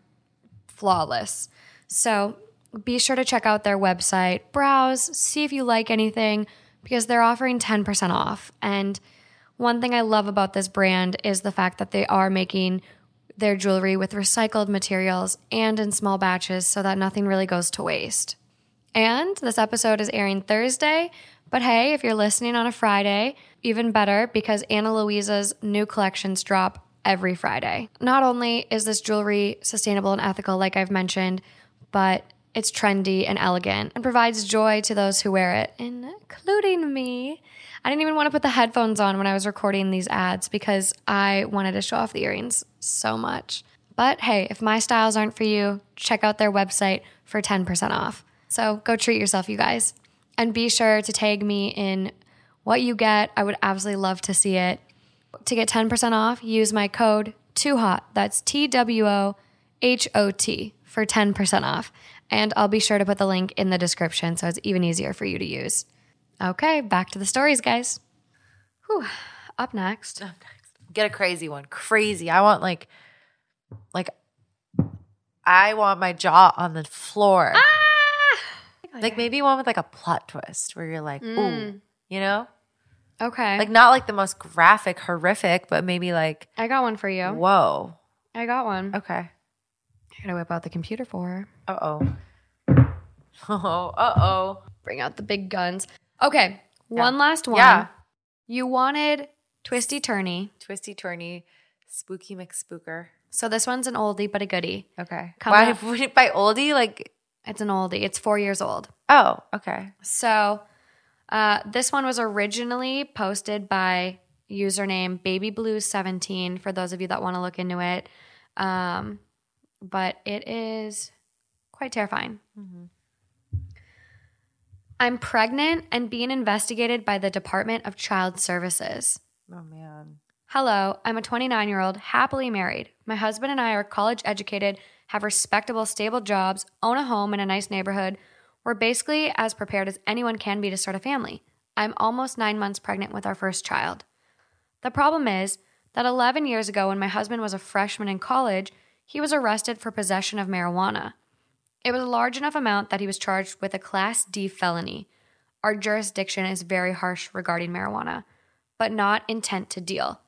flawless. So be sure to check out their website, browse, see if you like anything because they're offering 10% off. And one thing I love about this brand is the fact that they are making their jewelry with recycled materials and in small batches so that nothing really goes to waste. And this episode is airing Thursday, but hey, if you're listening on a Friday, even better because Ana Luisa's new collections drop every Friday. Not only is this jewelry sustainable and ethical, like I've mentioned, but it's trendy and elegant and provides joy to those who wear it, including me. I didn't even want to put the headphones on when I was recording these ads because I wanted to show off the earrings so much. But hey, if my styles aren't for you, check out their website for 10% off. So go treat yourself, you guys. And be sure to tag me in what you get. I would absolutely love to see it. To get 10% off, use my code TWOHOT. That's T W O H O T for 10% off. And I'll be sure to put the link in the description so it's even easier for you to use. Okay, back to the stories, guys. Whew. Up next. Get a crazy one. Crazy. I want like like I want my jaw on the floor. Ah! Like maybe one with like a plot twist where you're like, ooh, you know? Okay. Like not like the most graphic, horrific, but maybe like I got one for you. whoa. I got one. Okay. I gotta whip out the computer for her. Uh oh. Oh, uh oh. Bring out the big guns. Okay. One last one. Yeah. You wanted Twisty Turny. Twisty turny, spooky McSpooker. So this one's an oldie but a goodie. Okay. Come Why up. by oldie? Like It's an oldie. It's four years old. oh, okay. So uh, this one was originally posted by username babyblues17 for those of you that want to look into it. Um, but it is quite terrifying. I'm pregnant and being investigated by the Department of Child Services. Oh man. Hello, I'm a 29 year old, happily married. My husband and I are college educated, have respectable, stable jobs, own a home in a nice neighborhood. We're basically as prepared as anyone can be to start a family. I'm almost nine months pregnant with our first child. The problem is that 11 years ago, when my husband was a freshman in college, he was arrested for possession of marijuana. It was a large enough amount that he was charged with a Class D felony. Our jurisdiction is very harsh regarding marijuana, but not intent to deal.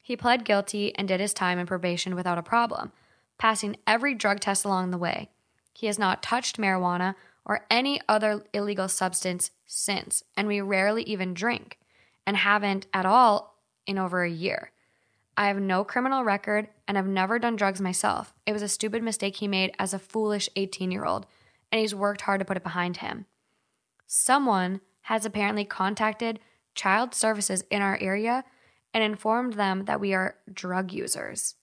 He pled guilty and did his time in probation without a problem, passing every drug test along the way. He has not touched marijuana or any other illegal substance since, and we rarely even drink, and haven't at all in over a year. I have no criminal record and I've never done drugs myself. It was a stupid mistake he made as a foolish 18 year old, and he's worked hard to put it behind him. Someone has apparently contacted child services in our area and informed them that we are drug users.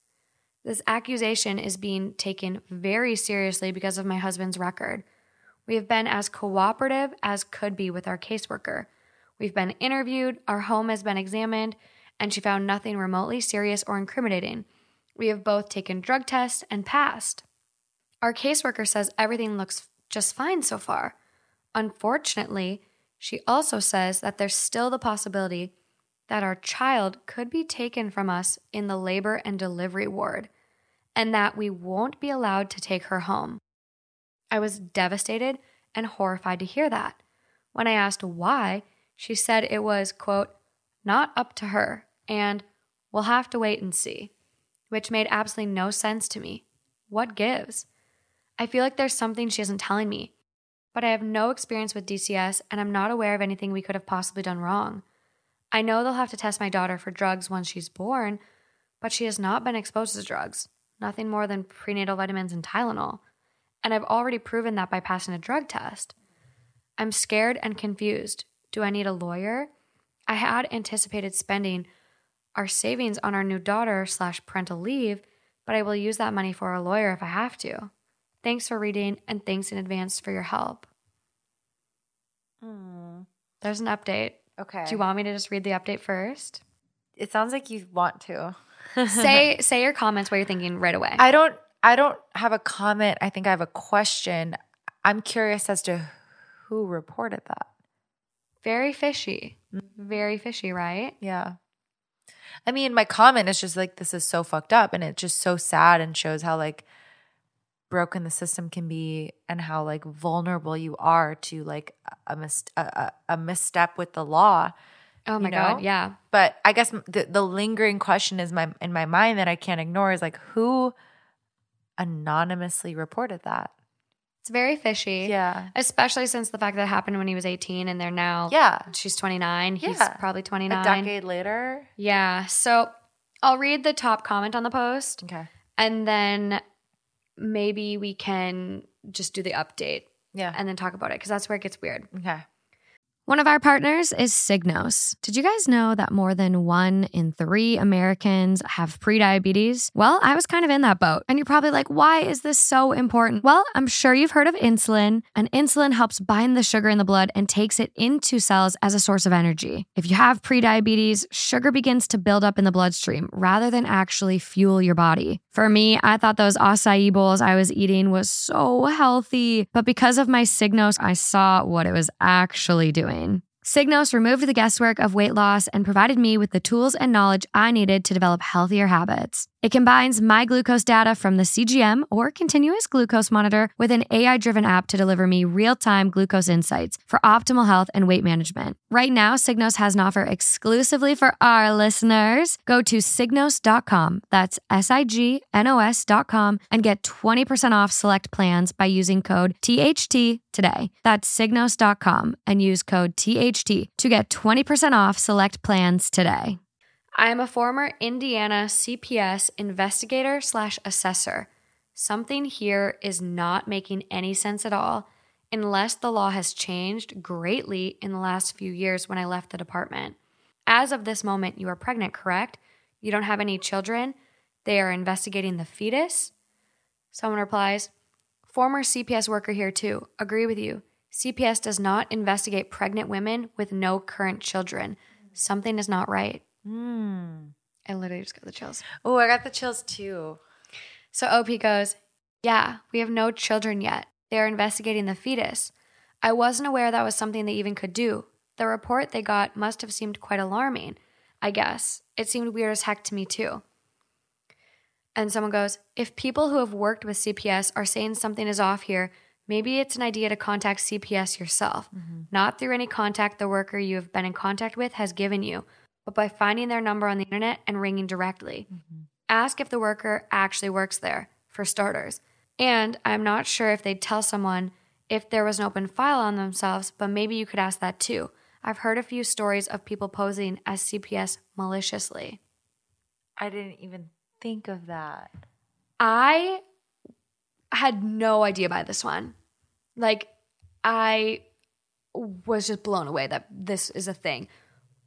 This accusation is being taken very seriously because of my husband's record. We have been as cooperative as could be with our caseworker. We've been interviewed, our home has been examined, and she found nothing remotely serious or incriminating. We have both taken drug tests and passed. Our caseworker says everything looks just fine so far. Unfortunately, she also says that there's still the possibility that our child could be taken from us in the labor and delivery ward, and that we won't be allowed to take her home. I was devastated and horrified to hear that. When I asked why, she said it was, quote, not up to her, and we'll have to wait and see, which made absolutely no sense to me. What gives? I feel like there's something she isn't telling me, but I have no experience with DCS and I'm not aware of anything we could have possibly done wrong. I know they'll have to test my daughter for drugs once she's born, but she has not been exposed to drugs, nothing more than prenatal vitamins and Tylenol. And I've already proven that by passing a drug test. I'm scared and confused. Do I need a lawyer? I had anticipated spending our savings on our new daughter slash parental leave, but I will use that money for a lawyer if I have to. Thanks for reading and thanks in advance for your help. Hmm. There's an update. Okay. Do you want me to just read the update first? it sounds like you want to. say say your comments what you're thinking right away. I don't I don't have a comment. I think I have a question. I'm curious as to who reported that. Very fishy. Mm. Very fishy, right? Yeah. I mean, my comment is just like this is so fucked up and it's just so sad and shows how like broken the system can be and how like vulnerable you are to like a mis- a, a, a misstep with the law. Oh my You know? god, yeah. But I guess the, the lingering question is my in my mind that I can't ignore is like who anonymously reported that? It's very fishy. Yeah. Especially since the fact that it happened when he was 18 and they're now Yeah. she's 29. He's Yeah. probably A 29. decade later. Yeah. So I'll read the top comment on the post Okay. and then maybe we can just do the update Yeah. and then talk about it because that's where it gets weird. Okay. One of our partners is Signos. Did you guys know that more than one in three Americans have prediabetes? Well, I was kind of in that boat. And you're probably like, why is this so important? Well, I'm sure you've heard of insulin, and insulin helps bind the sugar in the blood and takes it into cells as a source of energy. If you have prediabetes, sugar begins to build up in the bloodstream rather than actually fuel your body. For me, I thought those acai bowls I was eating was so healthy, but because of my Signos, I saw what it was actually doing. Signos removed the guesswork of weight loss and provided me with the tools and knowledge I needed to develop healthier habits. It combines my glucose data from the CGM or continuous glucose monitor with an AI driven app to deliver me real time glucose insights for optimal health and weight management. Right now, Signos has an offer exclusively for our listeners. Go to signos.com, that's S I G N O S.com, and get 20% off select plans by using code THT today. That's signos.com and use code THT to get 20% off select plans today. I am a former Indiana CPS investigator slash assessor. Something here is not making any sense at all unless the law has changed greatly in the last few years when I left the department. As of this moment, you are pregnant, correct? You don't have any children. They are investigating the fetus. Someone replies, Former CPS worker here too. Agree with you. CPS does not investigate pregnant women with no current children. Something is not right. Mm. I literally just got the chills. Oh, I got the chills too. So OP goes, Yeah, we have no children yet. They are investigating the fetus. I wasn't aware that was something they even could do. The report they got must have seemed quite alarming, I guess. It seemed weird as heck to me, too. And someone goes, If people who have worked with CPS are saying something is off here, maybe it's an idea to contact CPS yourself, mm-hmm. not through any contact the worker you have been in contact with has given you, but by finding their number on the internet and ringing directly. Mm-hmm. Ask if the worker actually works there, for starters. And I'm not sure if they'd tell someone if there was an open file on themselves, but maybe you could ask that too. I've heard a few stories of people posing as CPS maliciously. I didn't even think of that. I had no idea by this one. Like, I was just blown away that this is a thing.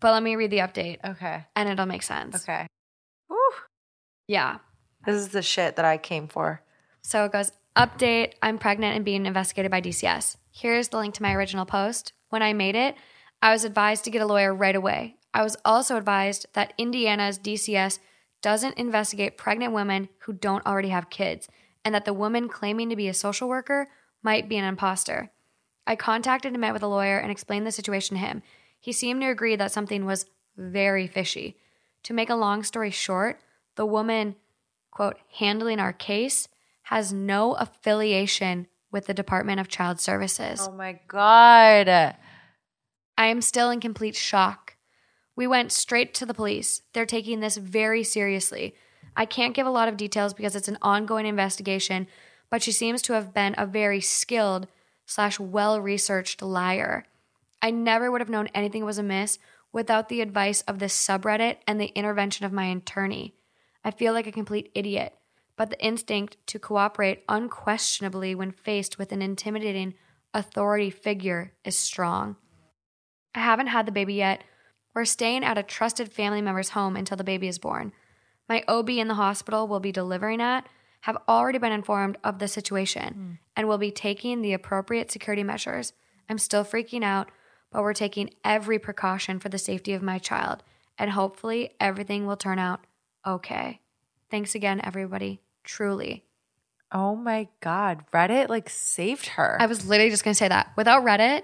But let me read the update. Okay. And it'll make sense. Okay. Woo. Yeah. This is the shit that I came for. So it goes Update I'm pregnant and being investigated by DCS. Here's the link to my original post. When I made it, I was advised to get a lawyer right away. I was also advised that Indiana's DCS doesn't investigate pregnant women who don't already have kids, and that the woman claiming to be a social worker might be an imposter. I contacted and met with a lawyer and explained the situation to him. He seemed to agree that something was very fishy. To make a long story short, the woman, quote, handling our case has no affiliation with the Department of Child Services. Oh my God. I am still in complete shock. We went straight to the police. They're taking this very seriously. I can't give a lot of details because it's an ongoing investigation, but she seems to have been a very skilled slash well researched liar. I never would have known anything was amiss without the advice of this subreddit and the intervention of my attorney. I feel like a complete idiot, but the instinct to cooperate unquestionably when faced with an intimidating authority figure is strong. I haven't had the baby yet. We're staying at a trusted family member's home until the baby is born. My OB in the hospital will be delivering at have already been informed of the situation mm. and will be taking the appropriate security measures. I'm still freaking out but we're taking every precaution for the safety of my child, and hopefully everything will turn out okay. Thanks again, everybody. Truly. Oh my God. Reddit like saved her. I was literally just going to say that. Without Reddit,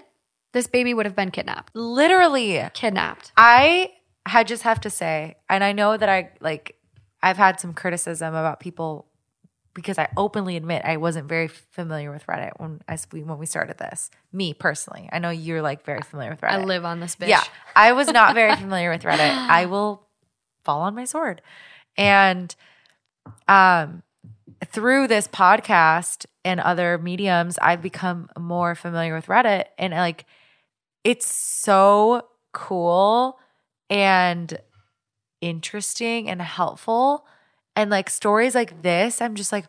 this baby would have been kidnapped. Literally kidnapped. I had just have to say, and I know that I like, I've had some criticism about people because I openly admit I wasn't very familiar with Reddit when we when we started this. Me personally, I know you're like very familiar with Reddit. I live on this bitch. Yeah, I was not very familiar with Reddit. I will fall on my sword, and um, through this podcast and other mediums, I've become more familiar with Reddit, and like, it's so cool and interesting and helpful and like stories like this, I'm just like,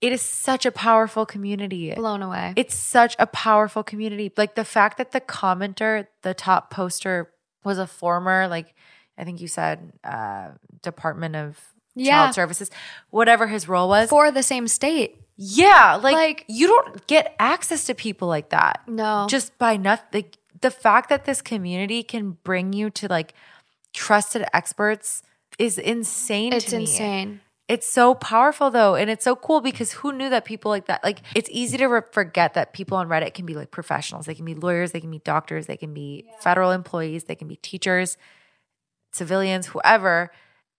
it is such a powerful community. Blown away. It's such a powerful community. Like the fact that the commenter, the top poster, was a former, like, I think you said, uh, Department of yeah. Child Services, whatever his role was. For the same state. Yeah. Like, like you don't get access to people like that. No. Just by nothing. Like, the fact that this community can bring you to like trusted experts is insane it's insane. It's so powerful though, and it's so cool because who knew that people like that? Like, it's easy to re- forget that people on Reddit can be like professionals. They can be lawyers, they can be doctors, they can be yeah. federal employees, they can be teachers, civilians, whoever.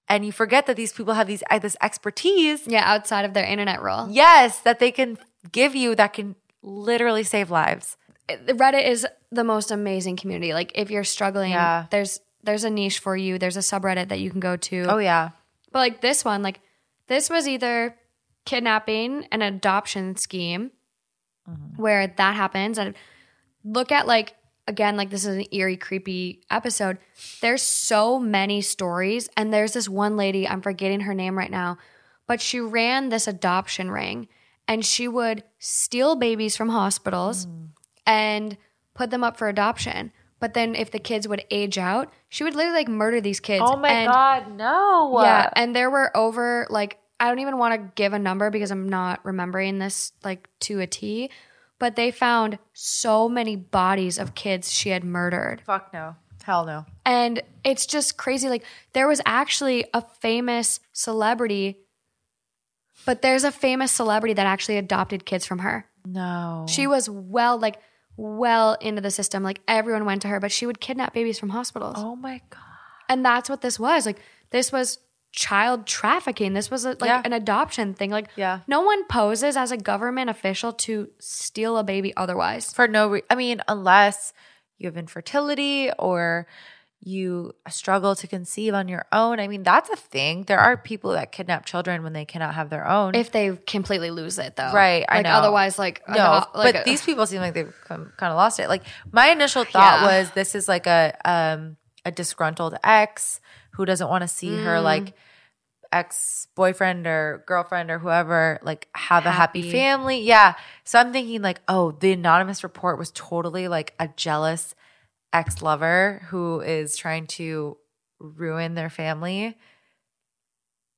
and you forget that these people have these uh, this expertise. Yeah, outside of their internet role. Yes, that they can give you that can literally save lives. Reddit is the most amazing community. Like if you're struggling, Yeah. there's there's a niche for you. There's a subreddit that you can go to. Oh yeah. But like this one, like this was either kidnapping an adoption scheme Mm-hmm. where that happens and look at like again like this is an eerie creepy episode there's so many stories and there's this one lady i'm forgetting her name right now but she ran this adoption ring and she would steal babies from hospitals Mm. and put them up for adoption but then if the kids would age out she would literally like murder these kids Oh my And- god, no. yeah, and there were over like I don't even want to give a number because I'm not remembering this like to a T, but they found so many bodies of kids she had murdered. Fuck no. Hell no. And it's just crazy like there was actually a famous celebrity but there's a famous celebrity that actually adopted kids from her. No. She was well like well into the system like everyone went to her but she would kidnap babies from hospitals. Oh my god. And that's what this was. Like this was child trafficking. This was a, like Yeah. an adoption thing. Like Yeah. no one poses as a government official to steal a baby otherwise. For no re- I mean, unless you have infertility or you struggle to conceive on your own. I mean, that's a thing. There are people that kidnap children when they cannot have their own. If they completely lose it though. Right, I know. otherwise like no, like but a- these people seem like they've kind of lost it. Like my initial thought Yeah. was this is like a um a disgruntled ex who doesn't want to see her Mm. like ex boyfriend or girlfriend or whoever like have a happy Happy. family. Yeah. So I'm thinking like, oh, the anonymous report was totally like a jealous ex lover who is trying to ruin their family.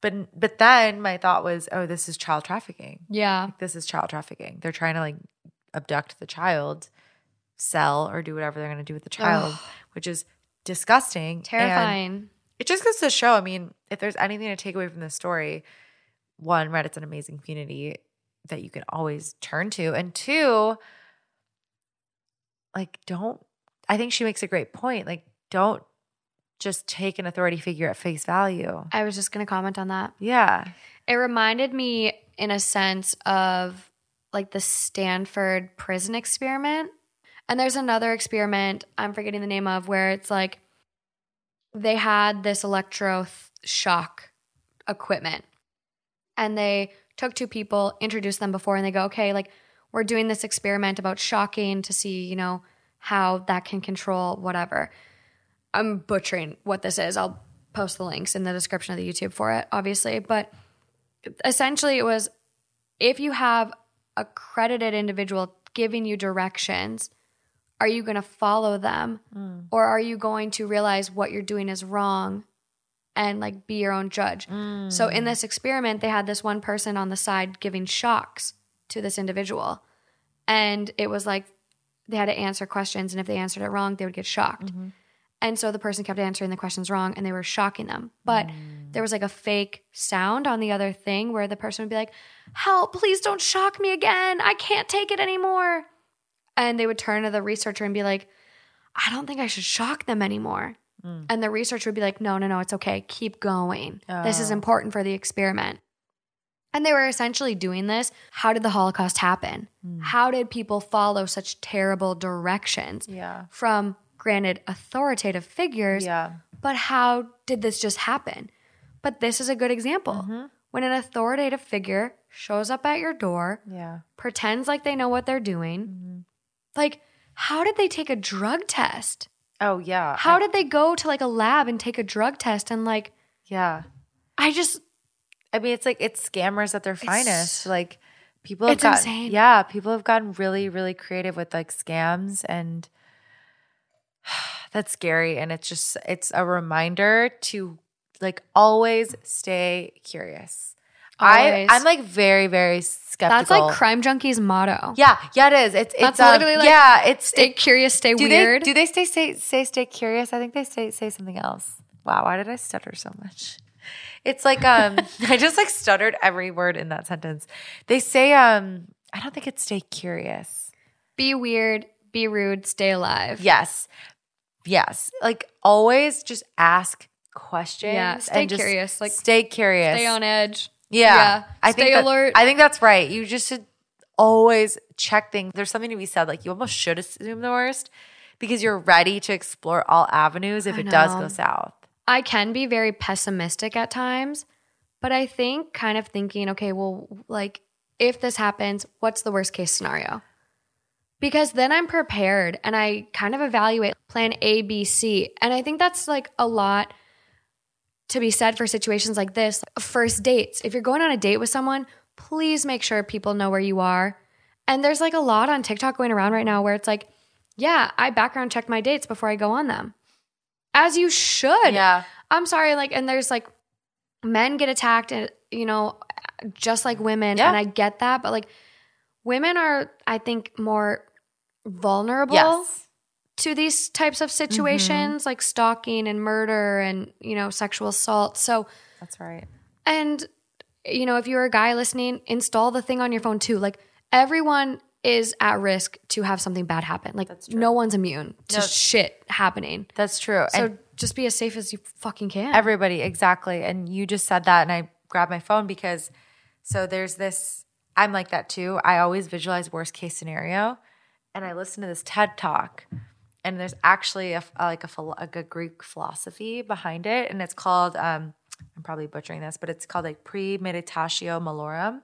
But but then my thought was, oh, this is child trafficking Yeah. this is child trafficking. They're trying to like abduct the child, sell or do whatever they're going to do with the child, which is disgusting. And Terrifying. it just goes to show, I mean, if there's anything to take away from this story, one, Reddit's an amazing community that you can always turn to. And two, like, don't, I think she makes a great point. Like, don't just take an authority figure at face value. I was just going to comment on that. Yeah. It reminded me in a sense of like the Stanford prison experiment. And there's another experiment I'm forgetting the name of where it's like they had this electro shock equipment and they took two people, introduced them before, and they go, okay, like we're doing this experiment about shocking to see, you know, how that can control whatever. I'm butchering what this is. I'll post the links in the description of the YouTube for it, obviously. But essentially, it was if you have a credited individual giving you directions, are you going to follow them mm. or are you going to realize what you're doing is wrong and like be your own judge? So in mm. this experiment, they had this one person on the side giving shocks to this individual. And it was like they had to answer questions and if they answered it wrong, they would get shocked. Mm-hmm. And so the person kept answering the questions wrong and they were shocking them. But mm. there was like a fake sound on the other thing where the person would be like, Help, please don't shock me again. I can't take it anymore. And they would turn to the researcher and be like, I don't think I should shock them anymore. Mm. And the researcher would be like, No, no, no, it's okay. Keep going. This is Oh. important for the experiment. And they were essentially doing this. How did the Holocaust happen? How did people follow such terrible directions Yeah. from, granted, authoritative figures? Yeah. But how did this just happen? But this is a good example. Mm-hmm. When an authoritative figure shows up at your door, Yeah. pretends like they know what they're doing, Mm-hmm. like, how did they take a drug test? Oh, yeah. How I- did they go to like a lab and take a drug test? And like, yeah. I just, I mean, it's like it's scammers at their finest. Like people have It's gotten, insane. yeah, people have gotten really, really creative with like scams, and that's scary. And it's just it's a reminder to like always stay curious. Always. I I'm like very, very skeptical. that's like Crime Junkie's motto. Yeah, yeah, it is. It's it's um, literally like, yeah, it's Stay it- curious, stay do weird. They, do they stay say say stay curious? I think they say say something else. Wow, why did I stutter so much? It's like um I just like stuttered every word in that sentence. They say um I don't think it's stay curious. be weird, be rude, stay alive. Yes. Yes. Like always just ask questions. Yeah, stay curious, like, stay curious. Stay on edge. Yeah. Yeah. I Stay think that- alert. I think that's right. You just should always check things. There's something to be said. Like you almost should assume the worst because you're ready to explore all avenues if it does go south. I can be very pessimistic at times, but I think kind of thinking, okay, well, like if this happens, what's the worst case scenario? Because then I'm prepared and I kind of evaluate plan A, B, C. And I think that's like a lot to be said for situations like this. First dates. If you're going on a date with someone, please make sure people know where you are. And there's like a lot on TikTok going around right now where it's like, yeah, I background check my dates before I go on them. As you should. Yeah. I'm sorry, like, and there's like men get attacked, and you know, just like women, Yeah. and I get that, but like, women are, I think, more vulnerable Yes. to these types of situations, mm-hmm. like stalking and murder and you know, sexual assault. So, That's right. and you know, if you're a guy listening, install the thing on your phone too. Like, everyone is at risk to have something bad happen. Like, That's true. no one's immune to No. shit happening. That's true. So and just be as safe as you fucking can. everybody, exactly. And you just said that, and I grabbed my phone because so there's this. I'm like that too. I always visualize worst case scenario, and I listen to this TED talk, and there's actually a, a- like a, philo- like a Greek philosophy behind it, and it's called. Um, I'm probably butchering this, but it's called like premeditatio malorum.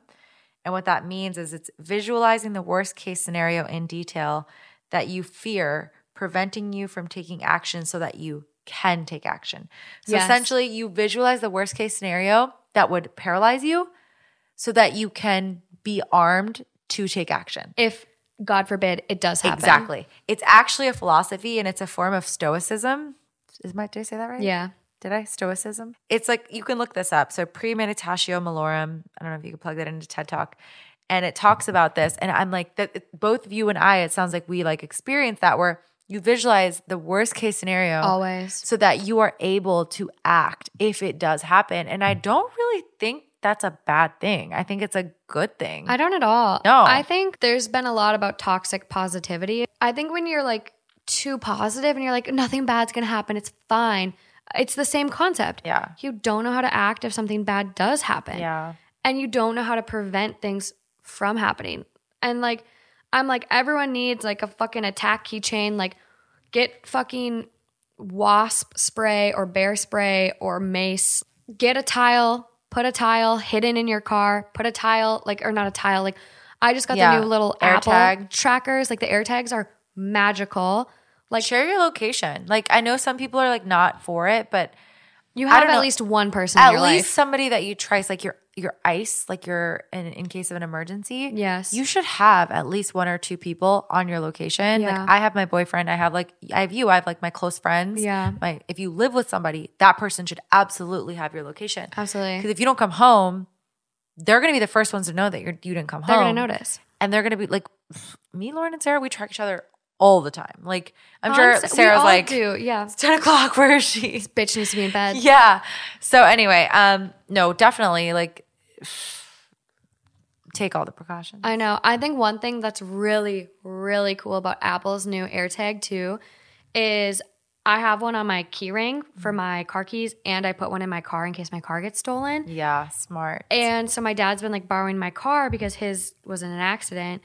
And what that means is it's visualizing the worst case scenario in detail that you fear, preventing you from taking action so that you can take action. So Yes. essentially, you visualize the worst case scenario that would paralyze you so that you can be armed to take action. if God forbid it does happen. Exactly. It's actually a philosophy and it's a form of stoicism. Is my did I say that right? Yeah. Did I? Stoicism? It's like you can look this up. So premeditatio malorum. I don't know if you could plug that into TED Talk. And it talks about this. And I'm like, that both of you and I, it sounds like we like experience that where you visualize the worst case scenario Always. so that you are able to act if it does happen. And I don't really think that's a bad thing. I think it's a good thing. I don't at all. No. I think there's been a lot about toxic positivity. I think when you're like too positive and you're like, nothing bad's gonna happen, it's fine. It's the same concept. Yeah. You don't know how to act if something bad does happen. yeah. And you don't know how to prevent things from happening. And like, I'm like, everyone needs like a fucking attack keychain. Like, get fucking wasp spray or bear spray or mace. Get a tile, put a tile hidden in your car, put a tile, like, or not a tile, like, I just got Yeah. the new little Air Apple tag. trackers. Like, the AirTags are magical. Like, Share your location. Like I know some people are like not for it, but you have at know. least one person in at least life. somebody that you trust, like your your ice like your in, in case of an emergency Yes. you should have at least one or two people on your location Yeah. like i have my boyfriend i have like i have you i have like my close friends Yeah. my if you live with somebody that person should absolutely have your location Absolutely. because if you don't come home they're going to be the first ones to know that you're, you didn't come home. They're going to notice. and they're going to be like me lauren and sarah we track each other all the time like i'm sure we sarah's like do. Yeah. it's 10 o'clock where is she This Bitch needs to be in bed. yeah. So anyway, um, no, definitely like take all the precautions. I know. I think one thing that's really, really cool about Apple's new AirTag too is I have one on my keyring for my car keys and I put one in my car in case my car gets stolen. yeah, smart. And so my dad's been like borrowing my car because his was in an accident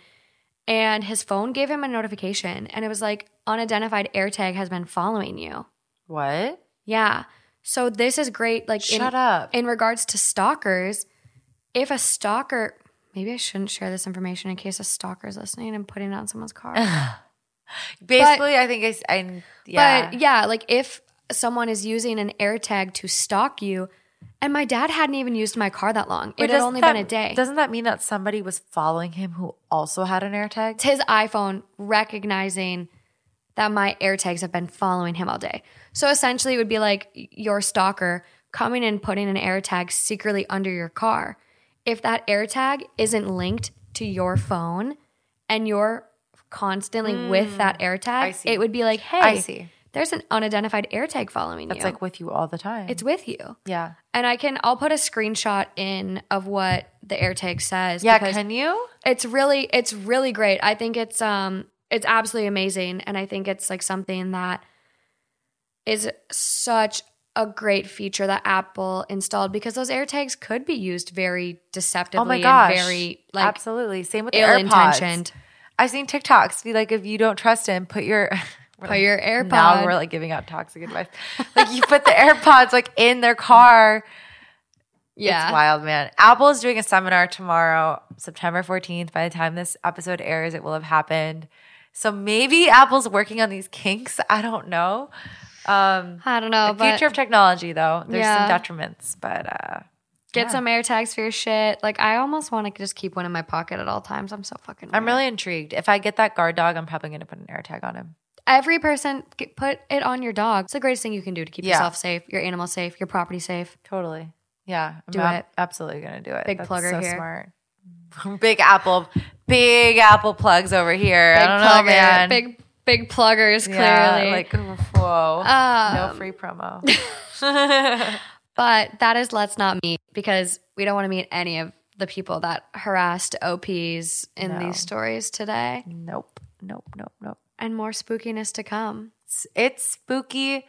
and his phone gave him a notification and it was like unidentified AirTag has been following you. what? Yeah. So this is great like in, Shut up. in regards to stalkers, if a stalker, maybe I shouldn't share this information in case a stalker is listening and putting it on someone's car. Basically, I think I. yeah. But yeah, like if someone is using an AirTag to stalk you, and my dad hadn't even used my car that long. But It had only that- been a day. Doesn't that mean that somebody was following him who also had an AirTag? It's his iPhone recognizing that my AirTags have been following him all day. So essentially, it would be like your stalker coming and putting an AirTag secretly under your car. If that AirTag isn't linked to your phone and you're constantly with that Mm. AirTag, it would be like, hey, I see. There's an unidentified AirTag following That's you. like with you all the time. it's with you. yeah. And I can, I'll put a screenshot in of what the AirTag says. Yeah, can you? it's really it's really great i think it's um it's absolutely amazing and i think it's like something that is such a great feature that Apple installed because those AirTags could be used very deceptively Oh my gosh. and very like Absolutely. Same with the ill AirPods. intentioned. I've seen TikToks be like, if you don't trust him, put your we're Put like- your AirPod. Now we're like giving out toxic advice. like you put the AirPods like in their car. Yeah. It's wild, man. Apple is doing a seminar tomorrow, September 14th. By the time this episode airs, it will have happened. So maybe Apple's working on these kinks. I don't know. Um, I don't know, the but future of technology, though, there's Yeah. some detriments, but uh, get yeah. some AirTags for your shit. Like I almost want to just keep one in my pocket at all times. I'm so fucking. I'm really intrigued. If I get that guard dog, I'm probably going to put an AirTag on him. Every person get, put it on your dog. It's the greatest thing you can do to keep Yeah. yourself safe, your animal safe, your property safe. Totally. Yeah. I'm Do it. absolutely going to do it. Big That's plugger so here. smart. big Apple, big Apple plugs over here. I don't know, plugger, man. Big big pluggers, Yeah, clearly. like whoa, no Um, free promo. But that is let's not meet because we don't want to meet any of the people that harassed OPs in No. these stories today. nope, nope, nope, nope. And more spookiness to come. It's, it's spooky.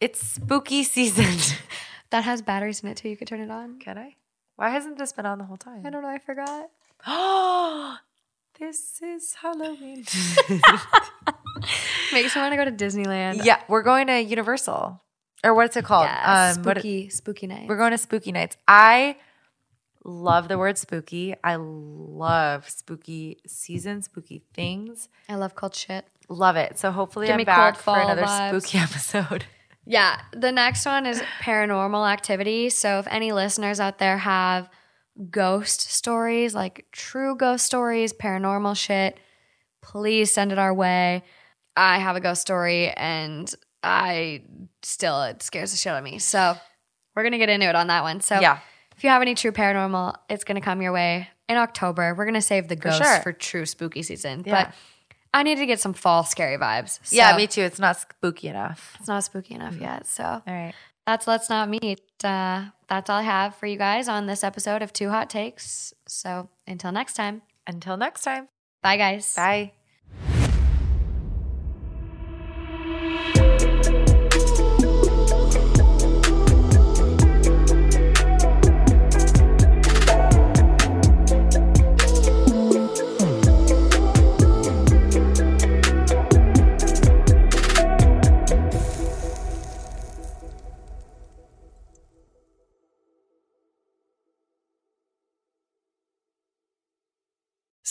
It's spooky season. That has batteries in it too. You could turn it on. Can I? Why hasn't this been on the whole time? I don't know. I forgot. Oh, this is Halloween. Makes me want to go to Disneyland. yeah, we're going to Universal, or what's it called? Yeah, Um, spooky, spooky night. we're going to Spooky Nights. I love the word spooky. I love spooky season, spooky things. I love cold shit. Love it. So hopefully Give I'm back for another vibes. spooky episode. Yeah, the next one is paranormal activity. So if any listeners out there have ghost stories, like true ghost stories, paranormal shit, please send it our way. I have a ghost story and I still it scares the shit out of me. So we're gonna get into it on that one. So Yeah. If you have any true paranormal, it's gonna come your way in October. We're gonna save the ghosts sure. for true spooky season. Yeah. But I need to get some fall scary vibes. yeah, me too. It's not spooky enough. It's not spooky enough yet. So All right. that's Let's Not Meet. Uh, that's all I have for you guys on this episode of Two Hot Takes. So until next time, Until next time. bye, guys. Bye.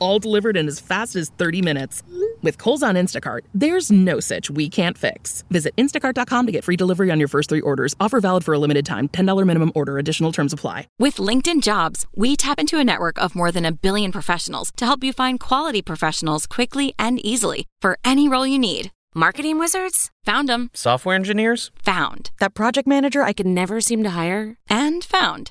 All delivered in as fast as 30 minutes. With Kohl's on Instacart, there's no such we can't fix. Visit instacart.com to get free delivery on your first three orders. Offer valid for a limited time. $10 minimum order. Additional terms apply. With LinkedIn Jobs, we tap into a network of more than a billion professionals to help you find quality professionals quickly and easily for any role you need. Marketing wizards? Found them. Software engineers? Found. That project manager I could never seem to hire? And found.